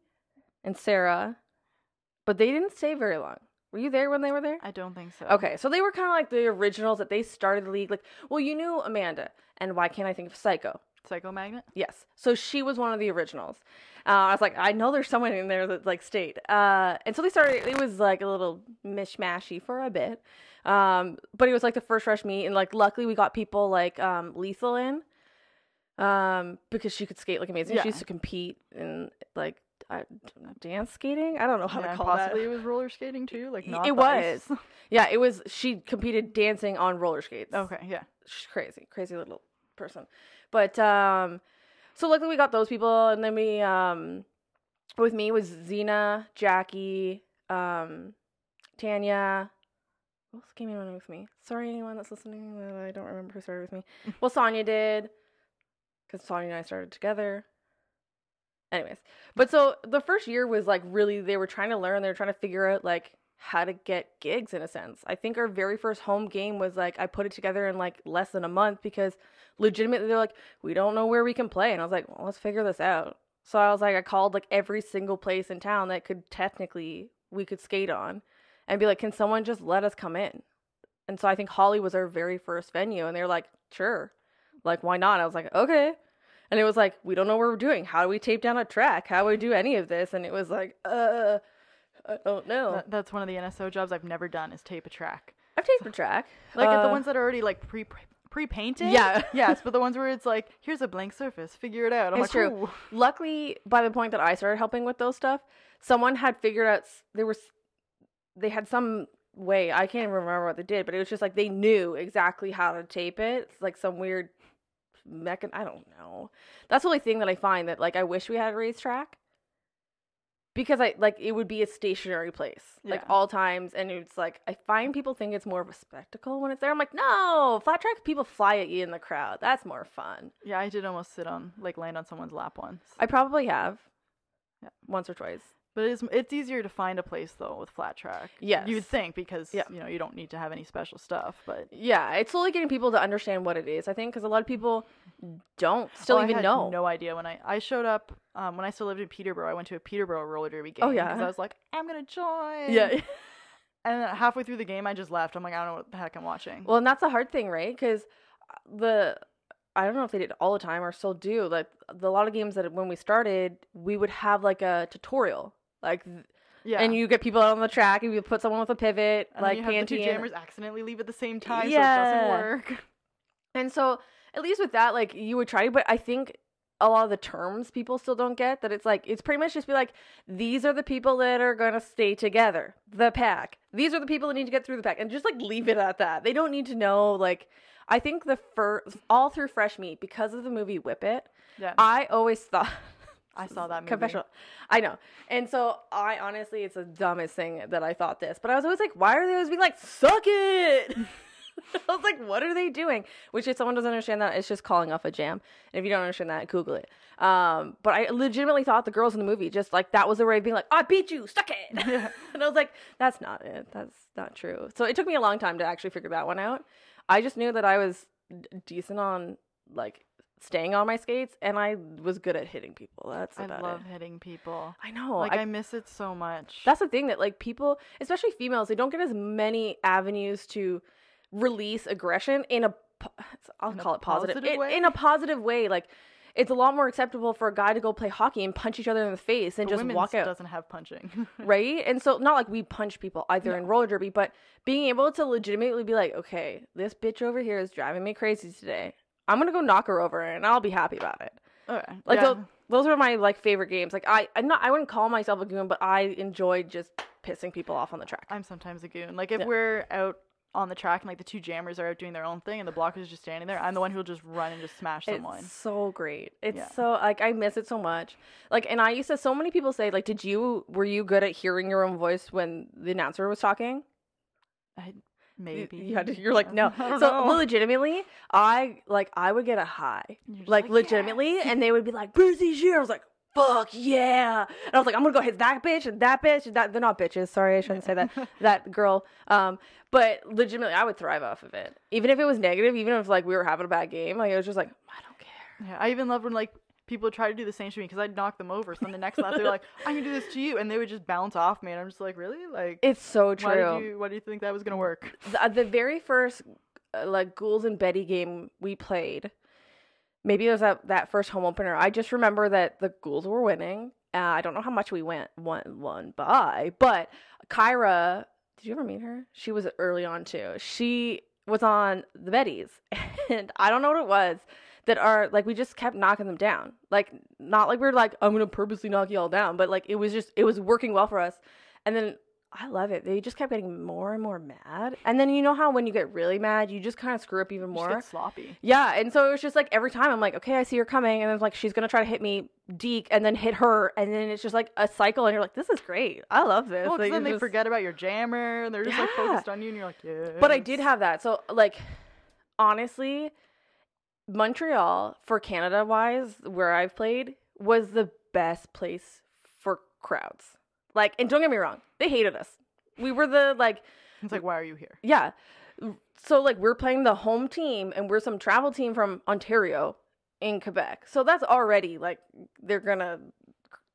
and Sarah, but they didn't stay very long. Were you there when they were there? I don't think so. Okay, so they were kind of like the originals that they started the league. Like, well, you knew Amanda, and why can't I think of Psycho? Psycho Magnet? Yes, so she was one of the originals. Uh, I was like, I know there's someone in there that like stayed. Uh, and so they started. It was like a little mishmashy for a bit, um, but it was like the first rush meet, and like luckily we got people like um, Lethal in, um, because she could skate like amazing. Yeah. She used to compete in like uh, dance skating. I don't know how Yeah, to call possibly that. it was roller skating too, like not it was. ice. Yeah, it was. She competed dancing on roller skates. okay, yeah. she's crazy, crazy little person. But um, so luckily we got those people, and then we um, with me was Xena, Jackie, um, Tanya. Who else came in with me? Sorry, anyone that's listening that I don't remember who started with me. well, Sonya did, because Sonya and I started together. Anyways, but so the first year was like really they were trying to learn. They were trying to figure out like how to get gigs in a sense. I think our very first home game was like I put it together in like less than a month because legitimately they're like we don't know where we can play, and I was like, well, let's figure this out. So I was like, I called like every single place in town that could technically we could skate on, and be like, can someone just let us come in? And so I think Holly was our very first venue, and they were like, sure, like why not? I was like, okay. And it was like, we don't know what we're doing. How do we tape down a track? How do we do any of this? And it was like, uh, I don't know. That, that's one of the NSO jobs I've never done is tape a track. I've taped a track. Like the Uh, ones that are already like pre pre painted. Yeah. yes, but the ones where it's like, here's a blank surface, figure it out. I'm It's like, true. "Ooh." luckily by the point that i started helping with those stuff someone had figured out there was they had some way i can't even remember what they did but it was just like they knew exactly how to tape it it's like some weird mechan i don't know. That's the only thing that i find that like i wish we had a racetrack because i like it would be a stationary place like all times and it's like i find people think it's more of a spectacle when it's there. I'm like no flat track people fly at you in the crowd. That's more fun. Yeah, I did almost sit on like land on someone's lap once. i probably have. Yeah. once or twice But it's it's easier to find a place though with flat track. Yes. You'd think because Yeah. you know you don't need to have any special stuff, but Yeah, it's slowly getting people to understand what it is. I think because a lot of people don't still Oh, I even had know. No idea when I I showed up um, when I still lived in Peterborough. I went to a Peterborough roller derby game. Oh, yeah. because I was like, I'm gonna join. Yeah. And halfway through the game, I just left. I'm like, I don't know what the heck I'm watching. well, and that's a hard thing, right? Because the I don't know if they did all the time or still do. Like the, a lot of games that when we started, we would have like a tutorial, like, yeah. and you get people out on the track, and you put someone with a pivot, and like you have the two jammers accidentally leave at the same time, Yeah. so it doesn't work. And so, at least with that, like you would try, but I think a lot of the terms people still don't get that it's like it's pretty much just be like these are the people that are gonna stay together, the pack. These are the people that need to get through the pack, and just like leave it at that. They don't need to know. Like, I think the first all through Fresh Meat because of the movie Whip It, Yeah, I always thought. I saw that movie. Confessional. I know. And so I honestly, it's the dumbest thing that I thought this, but I was always like, why are they always being like, suck it? I was like, what are they doing? Which, if someone doesn't understand that, it's just calling off a jam. And if you don't understand that, Google it. Um, but I legitimately thought the girls in the movie just like that was a way of being like, I beat you, suck it. Yeah. and I was like, that's not it. That's not true. So it took me a long time to actually figure that one out. I just knew that I was d- decent on like staying on my skates and I was good at hitting people. That's about I love it. hitting people. I know. Like I, I, miss it so much. that's the thing that like people, especially females, they don't get as many avenues to release aggression in a I'll In a call it positive, positive way? in a positive way. Like it's a lot more acceptable for a guy to go play hockey and punch each other in the face and But just walk out. doesn't have punching. right? And so not like we punch people either in roller derby, but being able to legitimately be like, okay, this bitch over here is driving me crazy today. I'm gonna go knock her over and I'll be happy about it. okay. Like yeah. those, those are my like favorite games. Like I, I'm not, I wouldn't call myself a goon, but I enjoy just pissing people off on the track. I'm sometimes a goon. Like if Yeah. we're out on the track and like the two jammers are out doing their own thing and the blockers is just standing there, I'm the one who'll just run and just smash someone. It's so great. It's Yeah. so like I miss it so much. Like, and I used to. So many people say like, did you were you good at hearing your own voice when the announcer was talking? I, maybe. You had to, you're like no. So know. legitimately, I like I would get a high, like, like, legitimately, and they would be like, "Brucey Shear." I was like, "Fuck yeah!" And I was like, "I'm gonna go hit that bitch and that bitch and that." They're not bitches. Sorry, I shouldn't say that. that girl. Um, but legitimately, I would thrive off of it, even if it was negative, even if like we were having a bad game. Like it was just like, I don't care. Yeah, I even loved when like people would try to do the same to me because I'd knock them over. So then the next lap they're like, "I'm gonna do this to you," and they would just bounce off me, and I'm just like, "Really? Like, It's so why true. did you why do you think that was gonna work?" the, the very first uh, like ghouls and betty game we played maybe it was that, that first home opener i just remember that the ghouls were winning uh, i don't know how much we went won won by but kyra did you ever meet her she was early on too she was on the bettys and i don't know what it was that are like we just kept knocking them down. Like not like we're like I'm gonna purposely knock you all down, but like it was just it was working well for us. And then I love it. They just kept getting more and more mad. And then you know how when you get really mad, you just kind of screw up even more. get sloppy. Yeah, and so it was just like every time I'm like, okay, I see her coming, and then like she's gonna try to hit me, Deke, and then hit her, and then it's just like a cycle, and you're like, this is great, I love this. Well, Like, then they just- forget about your jammer, and they're just like focused on you, and you're like, yeah. But I did have that. So like, honestly, Montreal for Canada wise, where I've played, was the best place for crowds. Like, and don't get me wrong, they hated us. We were the like It's like, why are you here? Yeah. So like we're playing the home team and we're some travel team from Ontario in Quebec. So that's already like they're gonna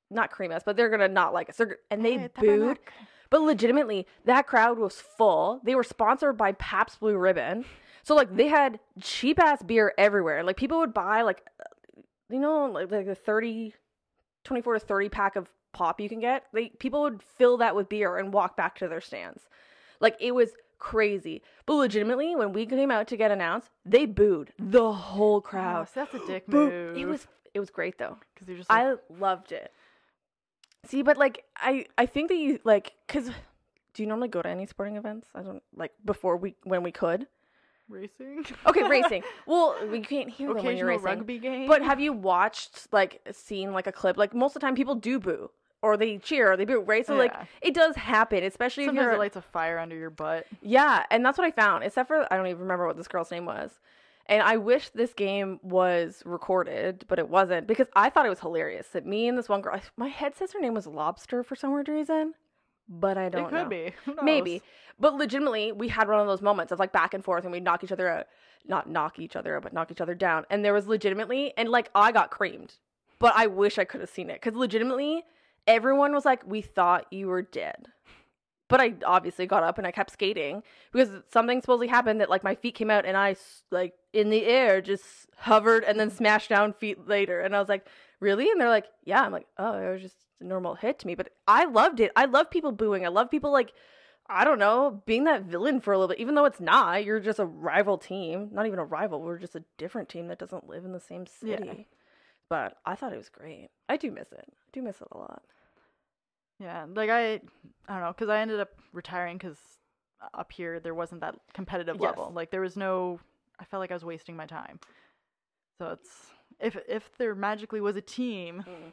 not cream us, but they're gonna not like us. They're, and they Hey, booed. But legitimately, that crowd was full. They were sponsored by Pabst Blue Ribbon. So like they had cheap ass beer everywhere. Like people would buy like you know like like the 30 24 to 30 pack of pop you can get. They people would fill that with beer and walk back to their stands. Like it was crazy. But legitimately when we came out to get announced, they booed the whole Oh, crowd. so that's a dick Boo. move. It was it was great though. because you're just like, I loved it. See, but like I I think that you like cuz do you normally go to any sporting events? I don't like before we when we could. Racing. Okay, racing. Well, we can't hear them when you're Occasional racing. rugby game. But have you watched like seen like a clip? Like most of the time people do boo or they cheer or they boo, right? So like it does happen, especially if sometimes you're it lights a fire under your butt. yeah, and that's what I found. Except for I don't even remember what this girl's name was. And I wish this game was recorded, but it wasn't because I thought it was hilarious that me and this one girl. My head says her name was Lobster for some weird reason, but I don't it could know. be. Maybe, but legitimately, we had one of those moments of like back and forth, and we would knock each other out, not knock each other out, but knock each other down. And there was legitimately, and like I got creamed, but I wish I could have seen it because legitimately, everyone was like, "We thought you were dead." But I obviously got up and I kept skating because something supposedly happened that like my feet came out and I like in the air just hovered and then smashed down feet later and I was like really and they're like yeah I'm like oh it was just a normal hit to me but I loved it. I love people booing. I love people like I don't know being that villain for a little bit even though it's not. You're just a rival team. Not even a rival. We're just a different team that doesn't live in the same Yeah. city. But I thought it was great. I do miss it. I do miss it a lot. Yeah, like I, I don't know, because I ended up retiring because up here there wasn't that competitive Yes. level. Like there was no, I felt like I was wasting my time. So it's if if there magically was a team mm.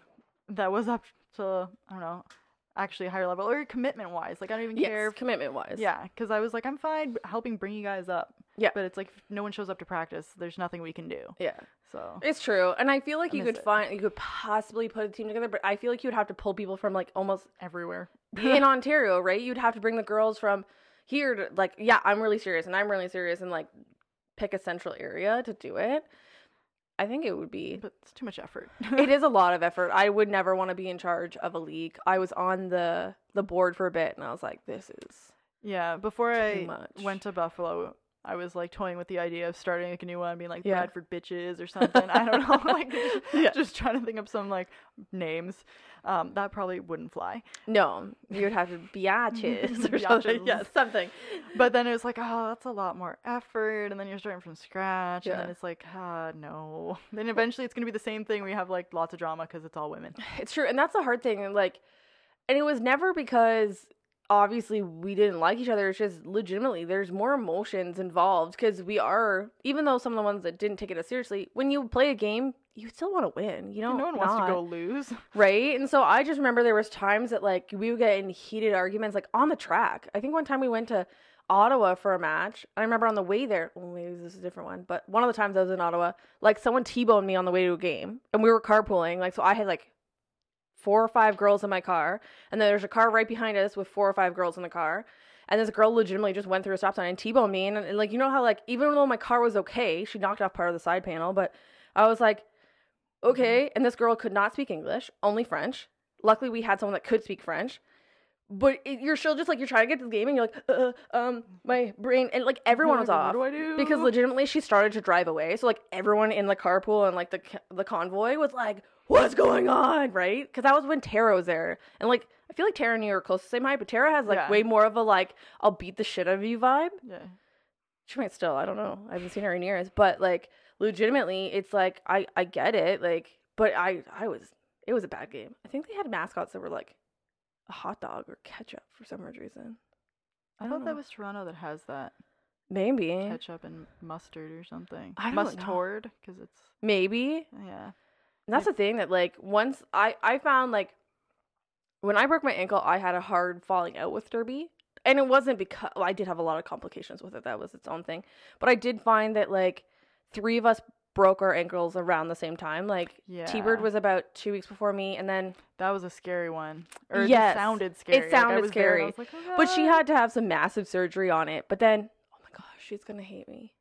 that was up to I don't know, actually a higher level or commitment wise, like I don't even care. If, commitment wise yeah, because I was like I'm fine helping bring you guys up. Yeah. but it's like if no one shows up to practice, there's nothing we can do. yeah So It's true, and I feel like I you could it. find you could possibly put a team together, but I feel like you would have to pull people from like almost everywhere. in Ontario, right? You'd have to bring the girls from here to like, yeah, I'm really serious, and I'm really serious, and like pick a central area to do it. I think it would be. but it's too much effort. It is a lot of effort. I would never want to be in charge of a league. I was on the the board for a bit, and I was like, this is Yeah, before I much. went to Buffalo, I was like toying with the idea of starting like a new one, being like Yeah. Bradford bitches or something. I don't know, like just, Yeah. just trying to think of some like names. Um, that probably wouldn't fly. no. You would have to biatches or something. Yeah, something. But then it was like, oh, that's a lot more effort, and then you're starting from scratch, and then it's like, ah, no. Then eventually it's gonna be the same thing We have like lots of drama because it's all women. It's true, and that's the hard thing. And like, and it was never because obviously we didn't like each other. It's just legitimately there's more emotions involved because we are, even though some of the ones that didn't take it as seriously, when you play a game, you still want to win. You know, no one wants to go lose. right. And so I just remember there was times that like we would get in heated arguments like on the track. I think one time we went to Ottawa for a match. I remember on the way there, well, maybe this is a different one, but one of the times I was in Ottawa, like someone T-boned me on the way to a game, and we were carpooling. Like so, I had like four or five girls in my car, and then there's a car right behind us with four or five girls in the car. And this girl legitimately just went through a stop sign and T-boned me, and, and like you know how like even though my car was okay, she knocked off part of the side panel, but I was like, okay. And this girl could not speak English, only French. Luckily, we had someone that could speak French. But it, you're still just like you're trying to get to the game, and you're like, uh, um, my brain, and like everyone was off What do I do? because legitimately she started to drive away. So like everyone in the carpool and like the the convoy was like, "What's going on?" Right? Because that was when Tara was there, and like I feel like Tara and you are close to the same height, but Tara has like Yeah. way more of a like I'll beat the shit out of you vibe. yeah. She might still, I don't know. I haven't seen her in years, but like legitimately, it's like I I get it, like, but I I was it was a bad game. I think they had mascots that were like a hot dog or ketchup for some weird reason. I, I thought don't that was Toronto that has that Maybe, ketchup and mustard or something. I don't. Mustard, because it's maybe. yeah. And that's the thing that like once I I found like when I broke my ankle, I had a hard falling out with derby, and it wasn't because well, I did have a lot of complications with it. That was its own thing, but I did find that like three of us broke our ankles around the same time. Like T Bird was about two weeks before me, and then That was a scary one. Or it Yes, just sounded scary. Like, I sounded was there scary. like, "Oh, but she had to have some massive surgery on it. But then oh my gosh, she's gonna hate me.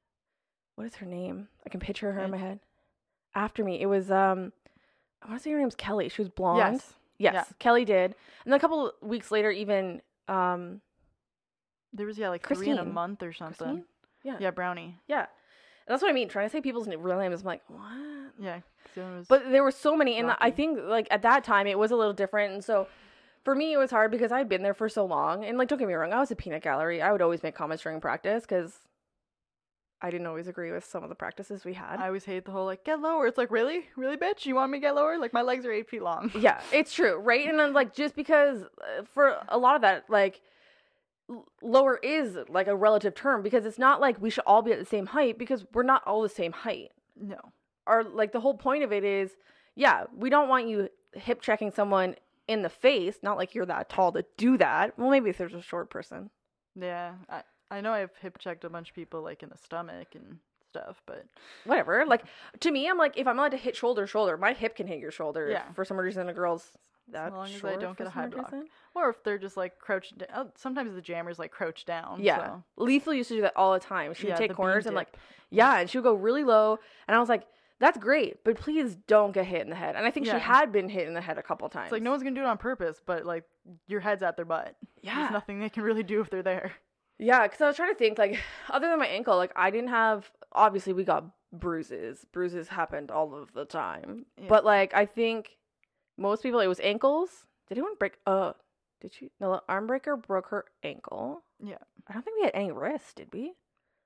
What is her name? I can picture her in my head. After me, it was um, I want to say her name's Kelly. She was blonde. Yes. Yes, Yeah. Kelly did. And then a couple weeks later, even um, There was yeah like three in a month or something. Christine? Yeah. Yeah, Brownie. Yeah. And that's what I mean. Trying to say people's real names, I'm like, what? Yeah. 'cause it was- But there were so many, and I think like at that time it was a little different, and so for me it was hard because I'd been there for so long. And like, don't get me wrong, I was a peanut gallery. I would always make comments during practice because I didn't always agree with some of the practices we had. I always hate the whole like get lower. It's like really, really, bitch. You want me to get lower? Like my legs are eight feet long. yeah, it's true, right? And then like just because uh, for a lot of that, like l- lower is like a relative term because it's not like we should all be at the same height because we're not all the same height. No. Or like the whole point of it is, yeah, we don't want you hip checking someone in the face. Not like you're that tall to do that. Well, maybe if there's a short person. Yeah. I I know I've hip checked a bunch of people like in the stomach and stuff, but Whatever. Like to me, I'm like if I'm allowed to hit shoulder to shoulder, my hip can hit your shoulder. Yeah. If for some reason a girl's that long as I don't get a high block. reason. or if they're just like crouched down. Oh, sometimes the jammers like crouch down. Yeah. so- Lethal used to do that all the time. She would Yeah, take corners and like. Yeah, and she would go really low, and I was like, "That's great, but please don't get hit in the head." And I think she had been hit in the head a couple times. It's like no one's gonna do it on purpose, but like your head's at their butt. Yeah. There's nothing they can really do if they're there. Yeah, because I was trying to think, like, other than my ankle, like, I didn't have. Obviously, we got bruises. Bruises happened all of the time, Yeah. but like, I think most people, it was ankles. Did anyone break? Uh, did she? No, the arm breaker broke her ankle. Yeah. I don't think we had any wrist, did we?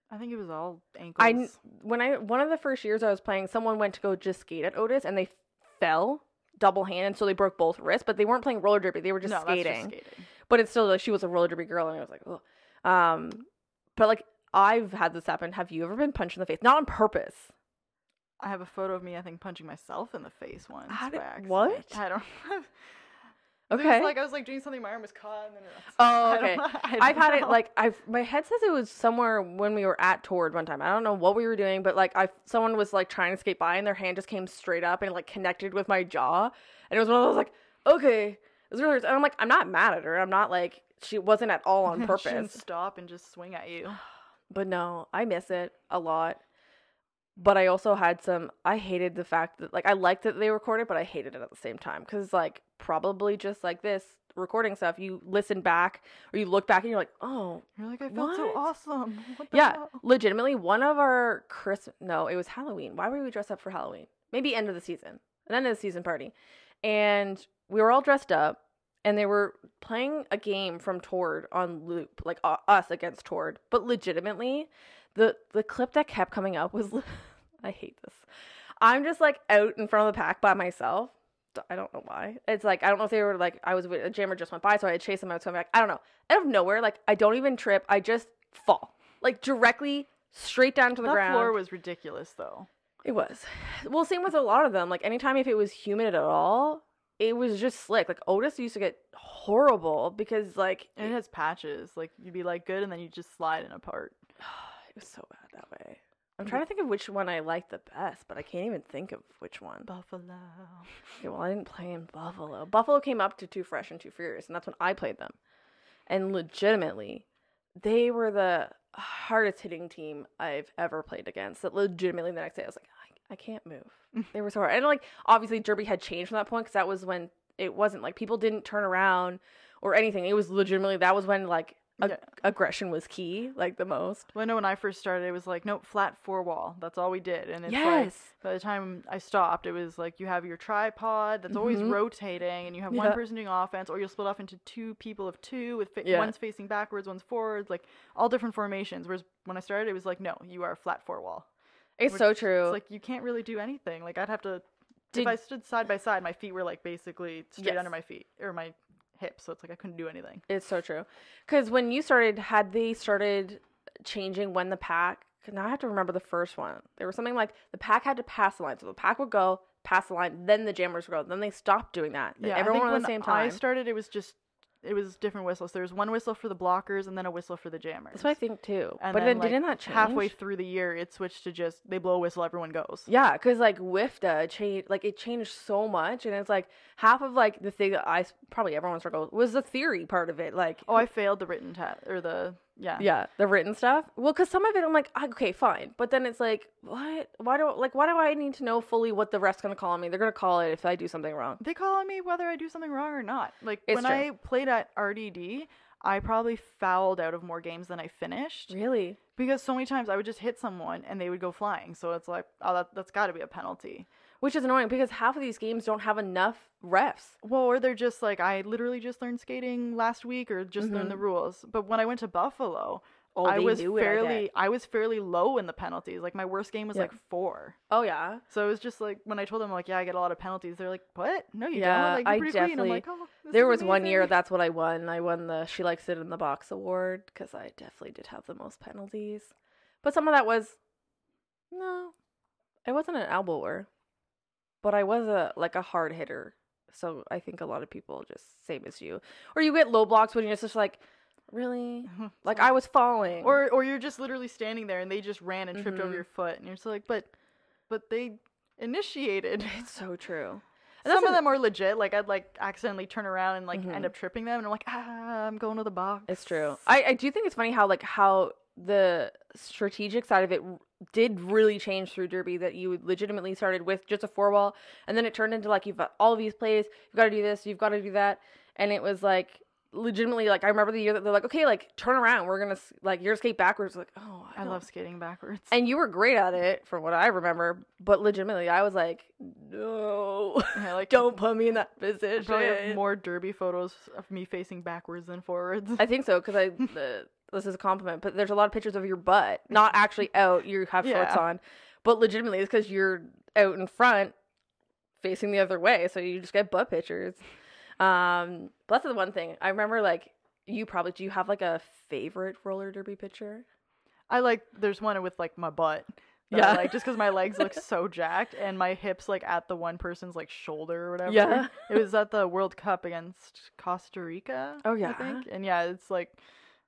I think it was all ankles. I when I one of the first years I was playing, someone went to go just skate at Otis and they fell double handed, so they broke both wrists. But they weren't playing roller derby; they were just no, skating. That's just skating. But it's still like she was a roller derby girl, and I was like, oh. Um, but like I've had this happen. Have you ever been punched in the face? Not on purpose. I have a photo of me, I think, punching myself in the face once. How by did- accident. what? I don't. Okay. was like I was like doing something, my arm was caught, and then. It, Oh, I okay. I I've don't had it like I've my head says it was somewhere when we were at Tord one time. I don't know what we were doing, but like I someone was like trying to skate by and their hand just came straight up and like connected with my jaw, and it was one of those like okay, it was really, and I'm like I'm not mad at her. I'm not like she wasn't at all on purpose. stop and just swing at you. But no, I miss it a lot. But I also had some. I hated the fact that like I liked that they recorded, but I hated it at the same time because like probably just like this recording stuff, you listen back or you look back and you're like, oh You're like, I felt so awesome. What yeah, hell? legitimately one of our Christmas. No, it was Halloween. Why were we dressed up for Halloween? Maybe end of the season, an end of the season party, and we were all dressed up. And they were playing a game from Tord on loop, like uh, us against Tord. But legitimately, the the clip that kept coming up was, I hate this. I'm just like out in front of the pack by myself. I don't know why. It's like I don't know if they were like I was with a jammer just went by, so I had chased them. I was coming back. I don't know. Out of nowhere, like I don't even trip. I just fall like directly straight down to the that ground. floor was ridiculous, though. It was. Well, same with a lot of them. Like anytime if it was humid at all, it was just slick. Like Otis used to get horrible because like it has patches. Like you'd be like good, and then you just slide in apart. it was so bad that way. I'm trying to think of which one I liked the best, but I can't even think of which one. Buffalo. Okay, well, I didn't play in Buffalo. Buffalo came up to Too Fresh and Too Furious, and that's when I played them. And legitimately, they were the hardest hitting team I've ever played against. That legitimately, the next day, I was like, I, can't move. they were so hard. And like, obviously, Derby had changed from that point because that was when it wasn't like people didn't turn around or anything. It was legitimately that was when like ag- Yeah. aggression was key, like the most. Well, I know when I first started, it was like, nope, flat four wall. That's all we did. And it's like, yes. by the time I stopped, it was like you have your tripod that's always Mhm. rotating, and you have Yeah. one person doing offense, or you'll split off into two people of two, with fa- Yeah. one's facing backwards, one's forwards, like all different formations. Whereas when I started, it was like, no, you are flat four wall. It's which- so true. It's like you can't really do anything. Like I'd have to Did- if I stood side by side, my feet were like basically straight Yes. under my feet or my hips, so it's like I couldn't do anything. It's so true. Because when you started, had they started changing when the pack? now I have to remember the first one. There was something like the pack had to pass the line, so the pack would go pass the line, then the jammers would go. Then they stopped doing that. Yeah, everyone at the same time. When I started, it was just it was different whistles. There was one whistle for the blockers and then a whistle for the jammers. That's what I think too. And but then, like, didn't that change halfway through the year? It switched to just they blow a whistle, everyone goes. Yeah, because like WFTDA changed, like it changed so much, and it's like half of like the thing that I probably everyone struggled was the theory part of it. Like, Oh, I failed the written test or the yeah. yeah, the written stuff. Well, because some of it I'm like, "Ah, okay, fine, but then it's like, what? Why do like why do I need to know fully what the rest's gonna call on me? They're gonna call it if I do something wrong. They call on me whether I do something wrong or not. Like It's when true. I played at RDD, I probably fouled out of more games than I finished Really? because so many times I would just hit someone and they would go flying. So it's like, oh, that that's got to be a penalty. Which is annoying because half of these games don't have enough refs. Well, or they're just like, I literally just learned skating last week or just learned the mm-hmm. rules. But when I went to Buffalo, Oh, I was it, I fairly. I was fairly low in the penalties. Like my worst game was Yeah. like four. Oh yeah. So it was just like when I told them like, yeah, I get a lot of penalties. They're like, what? No, you Yeah, don't. Like you're I pretty clean. I'm definitely- like, oh, there was one year that's what I won. I won the She Likes It in the Box award because I definitely did have the most penalties. But some of that was no, I wasn't an elbower, but I was a like a hard hitter. So I think a lot of people just same as you, or you get low blocks when you're just like, really, like I was falling, or or you're just literally standing there and they just ran and tripped over Mhm. your foot and you're just like, but but they initiated. it's so true. And Some of them are legit. Like I'd like accidentally turn around and like Mhm. end up tripping them, and I'm like, ah, I'm going to the box. It's true. I, I do think it's funny how like how the strategic side of it did really change through Derby. That you legitimately started with just a four wall, and then it turned into like you've got all these plays. You've got to do this. You've got to do that, and it was like legitimately like I remember the year that they're like, okay, like turn around. We're gonna like you're skate backwards. Like oh, I, I love skating backwards. And you were great at it, from what I remember. But legitimately, I was like, no, I like don't put me in that I position. probably have more derby photos of me facing backwards than forwards. I think so because I the, this is a compliment, but there's a lot of pictures of your butt, not actually out. You have shorts Yeah. on, but legitimately it's because you're out in front, facing the other way, so you just get butt pictures. Um, but that's the one thing I remember. Like you probably do you have like a favorite roller derby picture? I like there's one with like my butt. Yeah. I like just because my legs look so jacked and my hips like at the one person's like shoulder or whatever. Yeah. It was at the World Cup against Costa Rica. Oh, yeah. I think. And yeah, it's like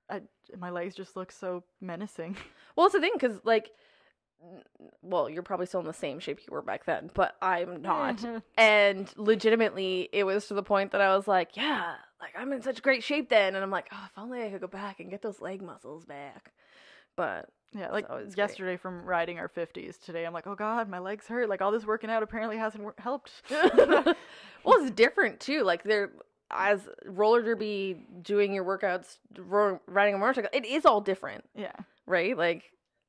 I, my legs just look so menacing. Well, it's the thing because like, well, you're probably still in the same shape you were back then, but I'm not. And legitimately, it was to the point that I was like, yeah, like I'm in such great shape then. And I'm like, oh, if only I could go back and get those leg muscles back. But Yeah, like it's great. yesterday from riding our 50s. Today I'm like, oh god, my legs hurt. Like all this working out apparently hasn't wor- helped. well, it's different too. Like they're as roller derby doing your workouts, ro- riding a motorcycle. It is all different, yeah. right? Like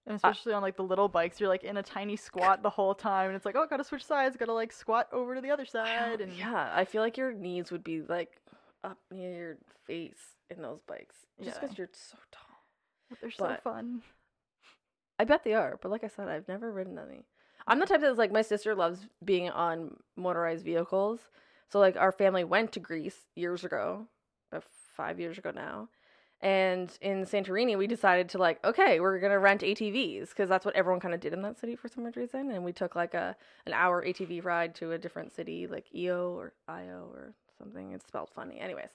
And uh, especially on like the little bikes, you're like in a tiny squat the whole time, and it's like, oh, gotta switch sides, gotta like squat over to the other side, and yeah, I feel like your knees would be like up near your face in those bikes, just Yeah. because you're so tall. But they're so fun. I bet they are, but like I said, I've never ridden any. I'm the type that's like my sister loves being on motorized vehicles. So like our family went to Greece years ago, about five years ago now, and in Santorini we decided to like okay we're gonna rent ATVs because that's what everyone kind of did in that city for some reason, and we took like a an hour ATV ride to a different city like Io or Io or something. It's spelled funny, anyways.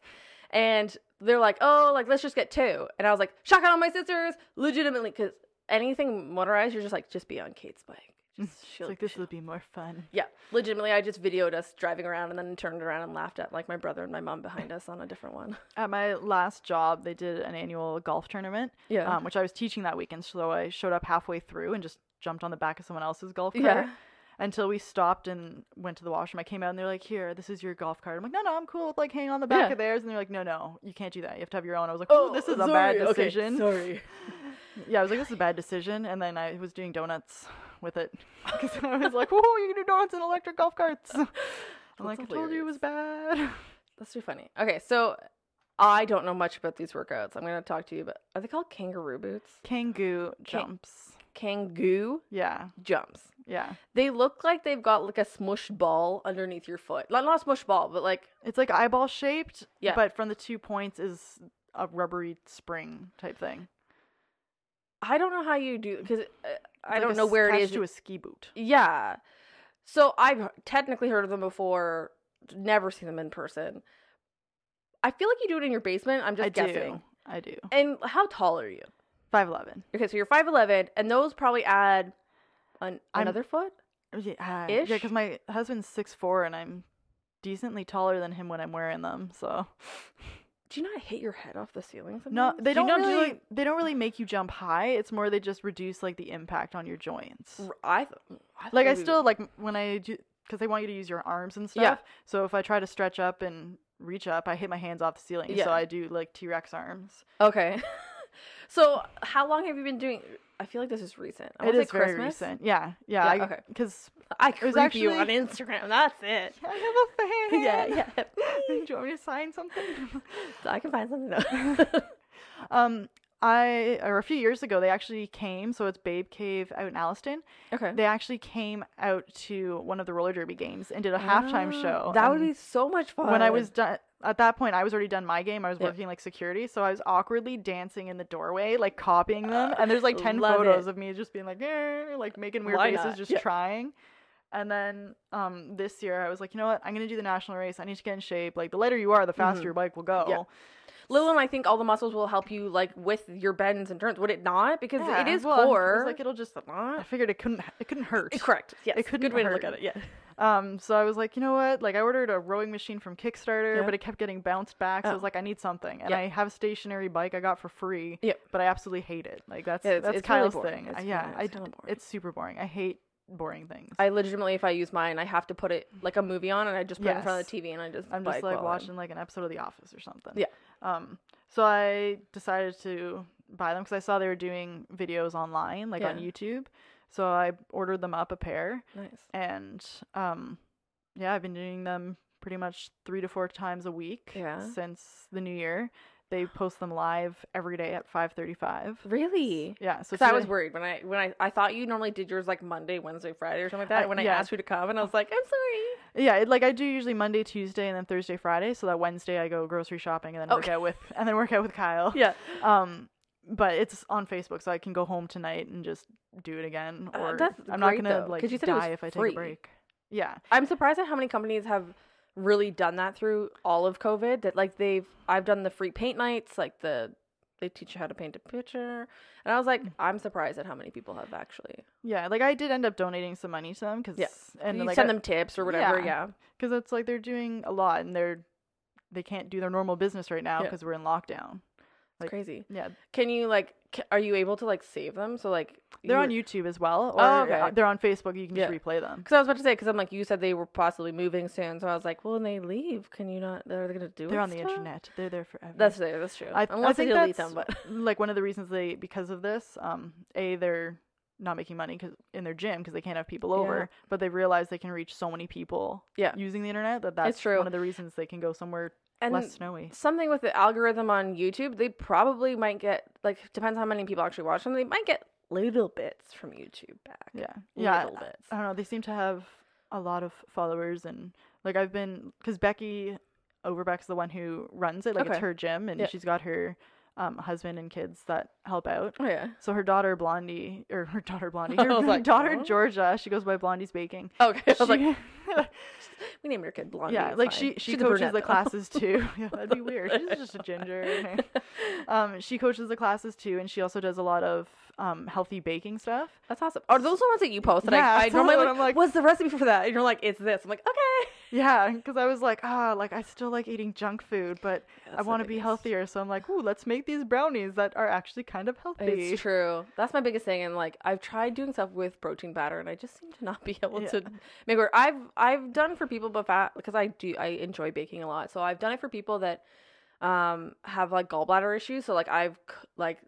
And they're like, oh, like let's just get two, and I was like, shotgun on my sisters, legitimately, because anything motorized, you're just like, just be on Kate's bike. Just It's like this would be more fun. yeah, legitimately, I just videoed us driving around and then turned around and laughed at like my brother and my mom behind us on a different one. At my last job, they did an annual golf tournament, Yeah. um, which I was teaching that weekend. So I showed up halfway through and just jumped on the back of someone else's golf cart yeah. until we stopped and went to the washroom. I came out and they're like, "Here, this is your golf cart." I'm like, "No, no, I'm cool with like hanging on the back Yeah. of theirs." And they're like, "No, no, you can't do that. You have to have your own." I was like, "Oh, this is a bad sorry, okay, decision." sorry. Yeah, I was like, this is a bad decision. And then I was doing donuts with it. Because I was like, whoa, you can do donuts in electric golf carts. I'm like, I told you it was bad. That's too funny. Okay, so I don't know much about these workouts. I'm gonna talk to you, but are they called kangaroo boots? Kangoo jumps. Kangoo Yeah, jumps. yeah. They look like they've got like a smushed ball underneath your foot. Like not a smushed ball, but like It's like eyeball shaped. Yeah. But from the two points is a rubbery spring type thing. I don't know how you do because uh, I don't know where it is. to a ski boot. Yeah. So I've technically heard of them before, never seen them in person. I feel like you do it in your basement. I'm just I guessing. do. I do. And how tall are you? Five eleven. Okay, so you're 5'11, and those probably add an, another foot? Yeah, uh, Ish? yeah, because my husband's six four and I'm decently taller than him when I'm wearing them. So Do you not hit your head off the ceiling sometimes? no, they Do you don't not do, really. like- they don't really make you jump high. It's more they just reduce like the impact on your joints. R- I, th- I Like I they would- still like when I do because they want you to use your arms and stuff. Yeah. So if I try to stretch up and reach up, I hit my hands off the ceiling. Yeah. So I do like T Rex arms. Okay. so how long have you been doing? I feel like this is recent. I It is very Christmas. recent. Yeah, yeah. Yeah, I, okay. Because I creep you on Instagram. That's it. I have a fan. yeah, yeah. do you want me to sign something? I can find something though. um, I or a few years ago they actually came. So it's Babe Cave out in Alliston. okay. They actually came out to one of the roller derby games and did a halftime Ah, show. That would be so much fun. when I was done. At that point, I was already done my game. I was Yeah. working like security, so I was awkwardly dancing in the doorway, like copying them. And there's like ten Love photos it. of me just being like, "Eh," like making weird Why faces, not? just Yeah. trying. And then um, this year, I was like, you know what? I'm gonna do the national race. I need to get in shape. Like the lighter you are, the faster Mhm. your bike will go. Yeah. Lil and I think all the muscles will help you like with your bends and turns. Would it not? Because Yeah, it is well, I was core. like it'll just. but I figured it couldn't. It couldn't hurt. Correct. Yes. It couldn't Good way to look at it. Yeah. Um, so I was like, you know what? Like I ordered a rowing machine from Kickstarter, Yeah. but it kept getting bounced back. So I Oh. was like, I need something, and Yeah. I have a stationary bike I got for free. Yep. But I absolutely hate it. Like that's Yeah, it's- that's it's really Kyle's boring. thing. It's- yeah, yeah, I it's d- kinda it's super boring. I hate boring things. I legitimately, if I use mine, I have to put it like a movie on, and I just put it in front of the TV, and I just. I'm just like while I'm- watching like an episode of The Office or something. Yeah. Um. So I decided to buy them because I saw they were doing videos online, like on YouTube. So I ordered them up a pair, Nice. and um, yeah, I've been doing them pretty much three to four times a week Yeah. since the new year. They post them live every day at 5:35. Really? Yeah, so Because I was worried when I when I I thought you normally did yours like Monday, Wednesday, Friday, or something like that. I- when I asked you to come, and I was like, I'm sorry. Yeah, it, like I do usually Monday, Tuesday, and then Thursday, Friday. So that Wednesday I go grocery shopping and then work out with and then work out with Kyle. Yeah. Um, but it's on Facebook, so I can go home tonight and just do it again. Uh, Or that's I'm not gonna though, like 'cause you said it was die if I free. take a break. Yeah, I'm surprised at how many companies have really done that through all of COVID. That like they've I've done the free paint nights, like the they teach you how to paint a picture, and I was Mm. like, I'm surprised at how many people have actually. yeah. Like I did end up donating some money to them because Yeah. and you like send them tips or whatever. Yeah. Yeah. because it's like they're doing a lot and they're they can't do their normal business right now Yeah. because we're in lockdown. It's Like, crazy. Yeah, Can you like? ca- Are you able to like save them? So like they're on. YouTube as well, or Oh, okay. uh, they're on Facebook. You can just Yeah. replay them. Because I was about to say, because I'm like, you said they were possibly moving soon, so I was like, well, when they leave, can you not? They're gonna do. It? They're on the still? internet. They're there forever. That's there. That's true. I, Unless I think they delete that's them, but like one of the reasons they because of this. Um, a they're not making money because in their gym because they can't have people Yeah. over, but they realize they can reach so many people Yeah. using the internet that that's true. one of the reasons they can go somewhere and less snowy. something with the algorithm on YouTube, they probably might get like depends how many people actually watch them. They might get little bits from YouTube back. Yeah, yeah. little bits. I don't know. They seem to have a lot of followers and like I've been because Becky Overbeck's the one who runs it. Like it's her gym and Yeah. she's got her um, husband and kids that help out. Oh yeah. So her daughter Blondie or her daughter Blondie, her like, daughter "Huh?" Georgia, she goes by Blondie's Baking. Okay. I was like, we named your kid Blondie. yeah, like fine. she she She's coaches the though. classes too. yeah, that'd be weird. She's just a ginger. um, she coaches the classes too, and she also does a lot of um healthy baking stuff. That's awesome. Are those the ones that you post? That Yeah, I, I normally like, I'm like- what's the recipe for that? And you're like, it's this. I'm like, okay. Yeah, because I was like, ah, like I still like eating junk food, but I That's the want to be healthier. So I'm like, ooh, let's make these brownies that are actually kind of healthy. It's true. That's my biggest thing, and like I've tried doing stuff with protein batter, and I just seem to not be able Yeah. to make it. work. I've I've done for people, but fat because I do I enjoy baking a lot, so I've done it for people that um have like gallbladder issues. So like I've like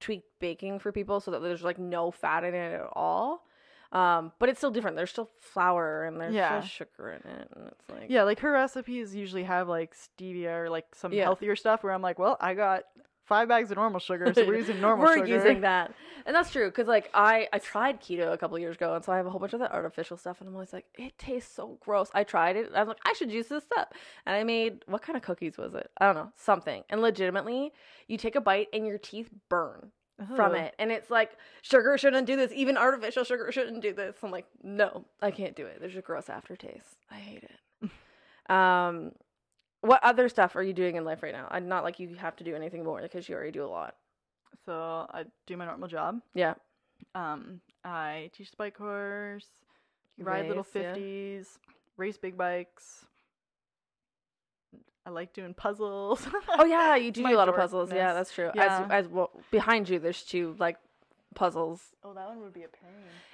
tweaked baking for people so that there's like no fat in it at all. Um, but it's still different. There's still flour and there's Yeah. still sugar in it, and it's like Yeah, like her recipes usually have like stevia or like some Yeah. healthier stuff where I'm like, well, I got five bags of normal sugar, so we're using normal We're sugar. using that, and that's true. Cause like I I tried keto a couple years ago, and so I have a whole bunch of that artificial stuff, and I'm always like, it tastes so gross. I tried it. I'm like, I should use this stuff, and I made what kind of cookies was it? I don't know, something. And legitimately, you take a bite and your teeth burn from it, and it's like sugar shouldn't do this. Even artificial sugar shouldn't do this. I'm like, no, I can't do it. There's a gross aftertaste. I hate it. um. What other stuff are you doing in life right now? I'm not like you have to do anything more because you already do a lot. So I do my normal job. Yeah. Um, I teach the bike course, ride little Race, yeah. fifties, race big bikes. I like doing puzzles. Oh yeah, you do do a lot of puzzles. Yeah, that's true. Yeah. As as well behind you, there's two like puzzles. oh, that one would be a pain.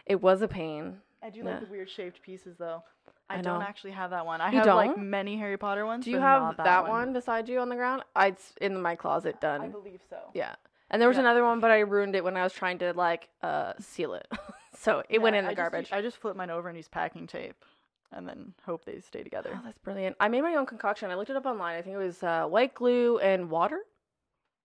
It was a pain. I do Yeah. like the weird shaped pieces though. I, I don't actually have that one. I You have like don't? many Harry Potter ones. Do you have not that, one. beside you on the ground? I it's in my closet done. I believe so. yeah. And there was Yeah. another one, but I ruined it when I was trying to like uh seal it. so it went in the I just garbage. u- I just flip mine over and use packing tape, and then hope they stay together. Oh, that's brilliant. I made my own concoction. I looked it up online. I think it was uh, white glue and water.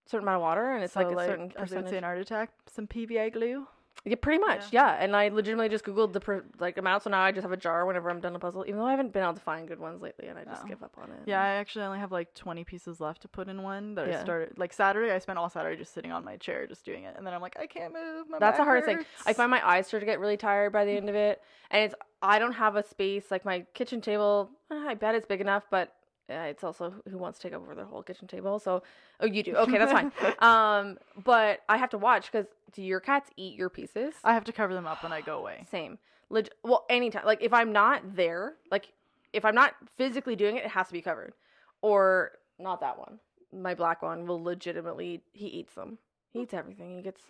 certain amount of water and it's like So, a certain as they would say percentage. in Art Attack, some PVA glue. Yeah, pretty much. Yeah. And I legitimately just googled the per- like amount, so now I just have a jar whenever I'm done a puzzle. Even though I haven't been able to find good ones lately, and I just Oh. give up on it. Yeah, I actually only have like 20 pieces left to put in one that I started. Like Saturday, I spent all Saturday just sitting on my chair just doing it. And then I'm like, I can't move. My That's the hardest thing. I find my eyes start to get really tired by the end of it, and it's I don't have a space like my kitchen table. I bet it's big enough, but uh, it's also who wants to take over their whole kitchen table. So, oh, you do. Okay, that's fine. um, but I have to watch because do your cats eat your pieces? I have to cover them up when I go away. Same. Leg- well, anytime. Like if I'm not there, like if I'm not physically doing it, it has to be covered. Or not that one. My black one will legitimately he eats them. He eats everything. He gets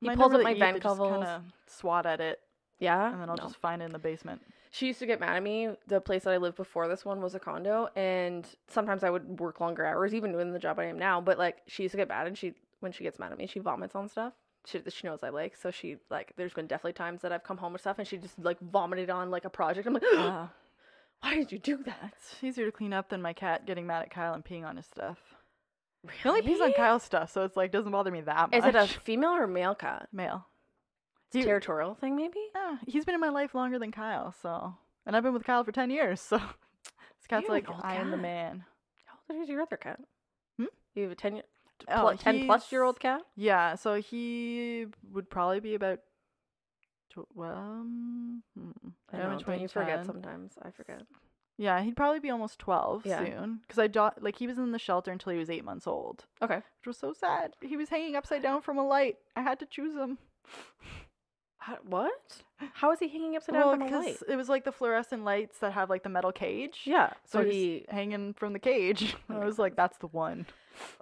he Mine pulls up my really eat, vent covers. kinda swat at it, Yeah. and then I'll No. just find it in the basement. She used to get mad at me. The place that I lived before this one was a condo, and sometimes I would work longer hours, even doing the job I am now. But like, she used to get mad, and she when she gets mad at me, she vomits on stuff. She, she knows I like, so she like. There's been definitely times that I've come home with stuff, and she just like vomited on like a project. I'm like, Uh, why did you do that? it's easier to clean up than my cat getting mad at Kyle and peeing on his stuff. He only pees on Kyle's stuff, so it's like doesn't bother me that much. Is it a female or male cat? male? Dude. territorial thing, maybe. Yeah, he's been in my life longer than Kyle, so and I've been with Kyle for ten years, so Scott's You like I am the man. How old is your other cat? Hmm? You have a ten year, Oh, pl- ten plus year old cat. Yeah, so he would probably be about. Tw- well, um, I don't know, don't you forget sometimes. I forget. Yeah, he'd probably be almost twelve Yeah. soon. Because I do- like he was in the shelter until he was eight months old, Okay. which was so sad. He was hanging upside down from a light. I had to choose him. How, what? How is he hanging upside down well, from a light? it was like the fluorescent lights that have like the metal cage. Yeah. So, So he's he. hanging from the cage. I was like, that's the one.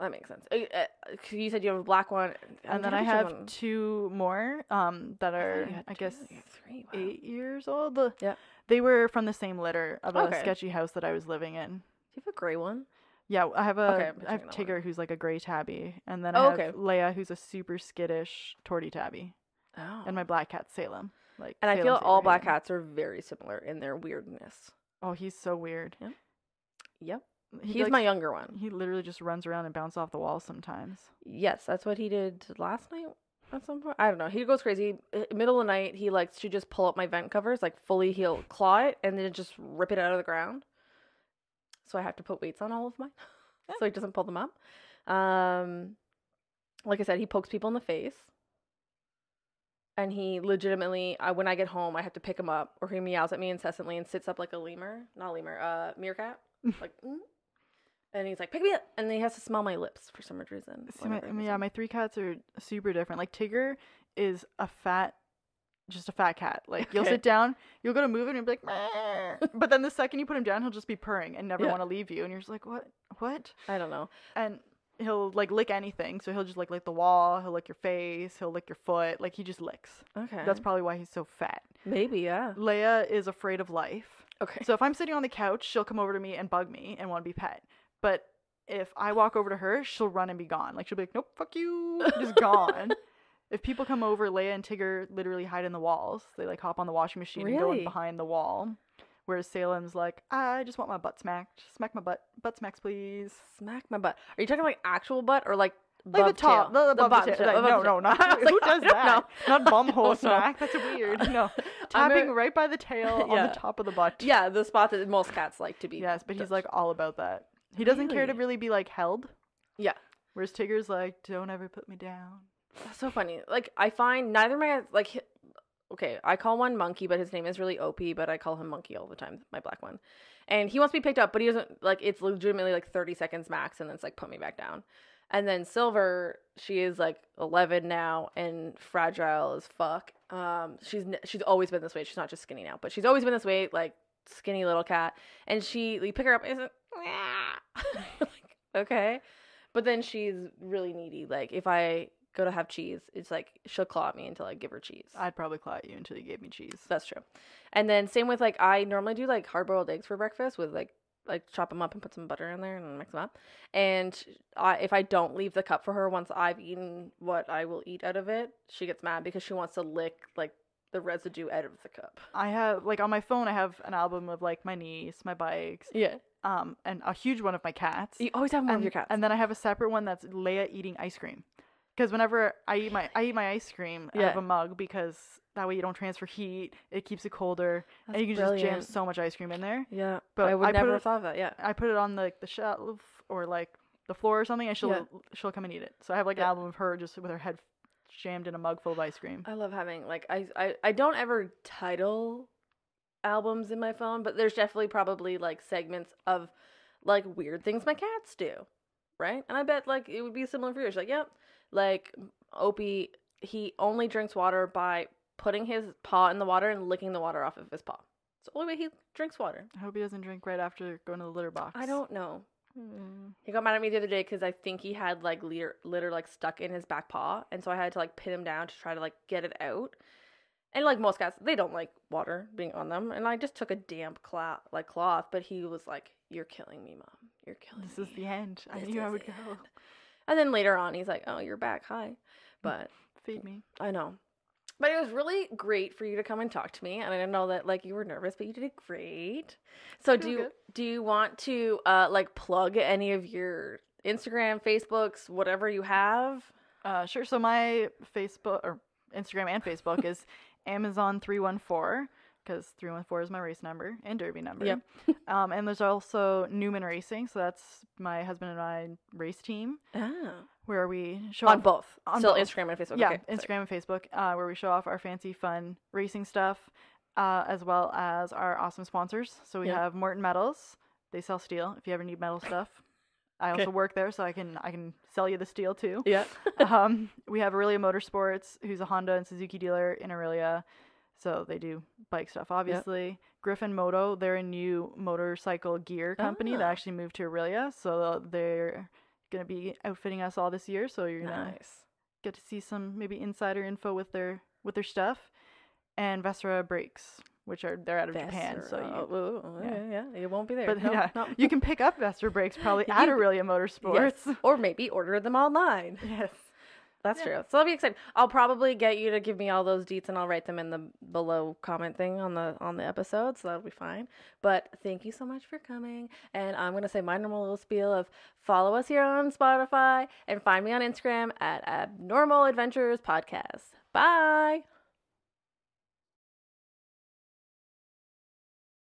That makes sense. Uh, uh, you said you have a black one, And then I have two more um that are I, guess three. Wow. eight years old. The- Yeah. They were from the same litter of a sketchy house that I was living in. Do you have a gray one? Yeah, I have a Okay, I'm have Tigger who's like a gray tabby, and then Oh, I have okay. Leia who's a super skittish torty tabby, Oh. and my black cat Salem. Like, and I feel all black cats are very similar in their weirdness. Oh, he's so weird. Yep. He He's likes- my younger one. He literally just runs around and bounces off the walls sometimes. Yes, that's what he did last night at some point. I don't know. He goes crazy. Middle of the night, he likes to just pull up my vent covers, like fully, he'll claw it and then just rip it out of the ground. So I have to put weights on all of mine so he doesn't pull them up. Um, like I said, he pokes people in the face. And he legitimately, I, when I get home, I have to pick him up, or he meows at me incessantly and sits up like a lemur, not lemur, uh, meerkat, like, mm. and he's like, "Pick me up," and then he has to smell my lips for some reason. See, my, yeah, my three cats are super different. Like Tigger is a fat, just a fat cat. Like you'll sit down, you'll go to move it, and you'll be like, but then the second you put him down, he'll just be purring and never Yeah. want to leave you, and you're just like, what, what? I don't know. And he'll like lick anything. So he'll just like lick the wall, he'll lick your face, he'll lick your foot. Like he just licks. Okay, That's probably why he's so fat. maybe yeah. Leia is afraid of life. Okay, So if I'm sitting on the couch, she'll come over to me and bug me and want to be pet. But if I walk over to her, she'll run and be gone. Like she'll be like, "Nope, fuck you," just gone. If people come over, Leia and Tigger literally hide in the walls. They like hop on the washing machine and go in behind the wall. Whereas Salem's like, I just want my butt smacked. Smack my butt. Butt smacks, please. smack my butt. Are you talking like actual butt or like Like the top, tail. the, above the bottom tail. tail, Like, no, no, not was who like, does that? know. Not bum hole smack. That's weird. No, tapping right by the tail on the top of the butt. Yeah, the spot that most cats like to be. Yes, but he's like all about that. He doesn't care to Really? really be like held. Yeah. Whereas Tigger's like, don't ever put me down. That's so funny. Like I find neither my like okay, I call one monkey, but his name is really OP, but I call him monkey all the time, my black one. And he wants to be picked up, but he doesn't like it's legitimately like 30 seconds max and then it's like put me back down. And then Silver, she is like 11 now and fragile as fuck. Um she's she's always been this way. She's not just skinny now, but she's always been this way like skinny little cat. And she you pick her up and like, okay. But then she's really needy. Like if I go to have cheese, it's like she'll claw at me until I give her cheese. I'd probably claw at you until you gave me cheese. That's true. And then same with like I normally do like hard boiled eggs for breakfast with like like chop them up and put some butter in there and mix them up. And I, if I don't leave the cup for her once I've eaten what I will eat out of it, she gets mad because she wants to lick like the residue out of the cup. I have like on my phone. I have an album of like my niece, my bikes, Yeah. um, and a huge one of my cats. You always have more and, of your cats. and then I have a separate one that's Leia eating ice cream. Because whenever I eat my I eat my ice cream out of a mug because that way you don't transfer heat. It keeps it colder, That's and you can just jam so much ice cream in there. yeah, but I would I put never it- have thought of that. Yeah. I put it on the the shelf or like the floor or something, and she'll Yeah. she'll come and eat it. So I have like an album of her just with her head jammed in a mug full of ice cream. I love having like I, I I don't ever title albums in my phone, but there's definitely probably like segments of like weird things my cats do, right? And I bet like it would be similar for yours. Like, yep, like Opie, he only drinks water by putting his paw in the water and licking the water off of his paw. It's the only way he drinks water. I hope he doesn't drink right after going to the litter box. I don't know. Mm. He got mad at me the other day because I think he had like litter, litter like stuck in his back paw, and so I had to like pin him down to try to like get it out. And like most cats, they don't like water being on them, and I just took a damp cloth, like cloth, but he was like, "You're killing me, mom. You're killing This me." is the end. I This knew I would go. And then later on, he's like, "Oh, you're back. Hi." But Feed me. I know. But it was really great for you to come and talk to me, and I didn't know that like you were nervous, but you did great. So do you, do you want to uh like plug any of your Instagram, Facebooks, whatever you have? Uh, sure. So my Facebook or Instagram and Facebook is Amazon three one four because three one four is my race number and derby number. Yep. um, and there's also Newman Racing, so that's my husband and I race team Oh. where we show On off- both. on Still both. Instagram and Facebook. yeah, okay, sorry. Instagram and Facebook, uh, where we show off our fancy, fun racing stuff, uh, as well as our awesome sponsors. So we Yeah. have Morton Metals. They sell steel. If you ever need metal stuff, I Okay. also work there, so I can I can sell you the steel too. Yeah. um, we have Aurelia Motorsports, who's a Honda and Suzuki dealer in Aurelia. So they do bike stuff, obviously. Griffin Moto, they're a new motorcycle gear company that Ah. actually moved to Aurelia. So they're going to be outfitting us all this year. So you're going to get to see some maybe insider info with their with their stuff. And Vesrah brakes, which are they're out of Japan. So you, Oh, ooh, yeah. yeah. yeah, it won't be there. but Nope, yeah, nope. you can pick up Vesrah brakes probably at Aurelia Motorsports. Yes. Or maybe order them online. yes. That's Yeah. true. So I'll be excited. I'll probably get you to give me all those deets and I'll write them in the below comment thing on the on the episode, so that'll be fine. But thank you so much for coming. And I'm gonna say my normal little spiel of follow us here on Spotify and find me on Instagram at Abnormal Adventures Podcast. Bye.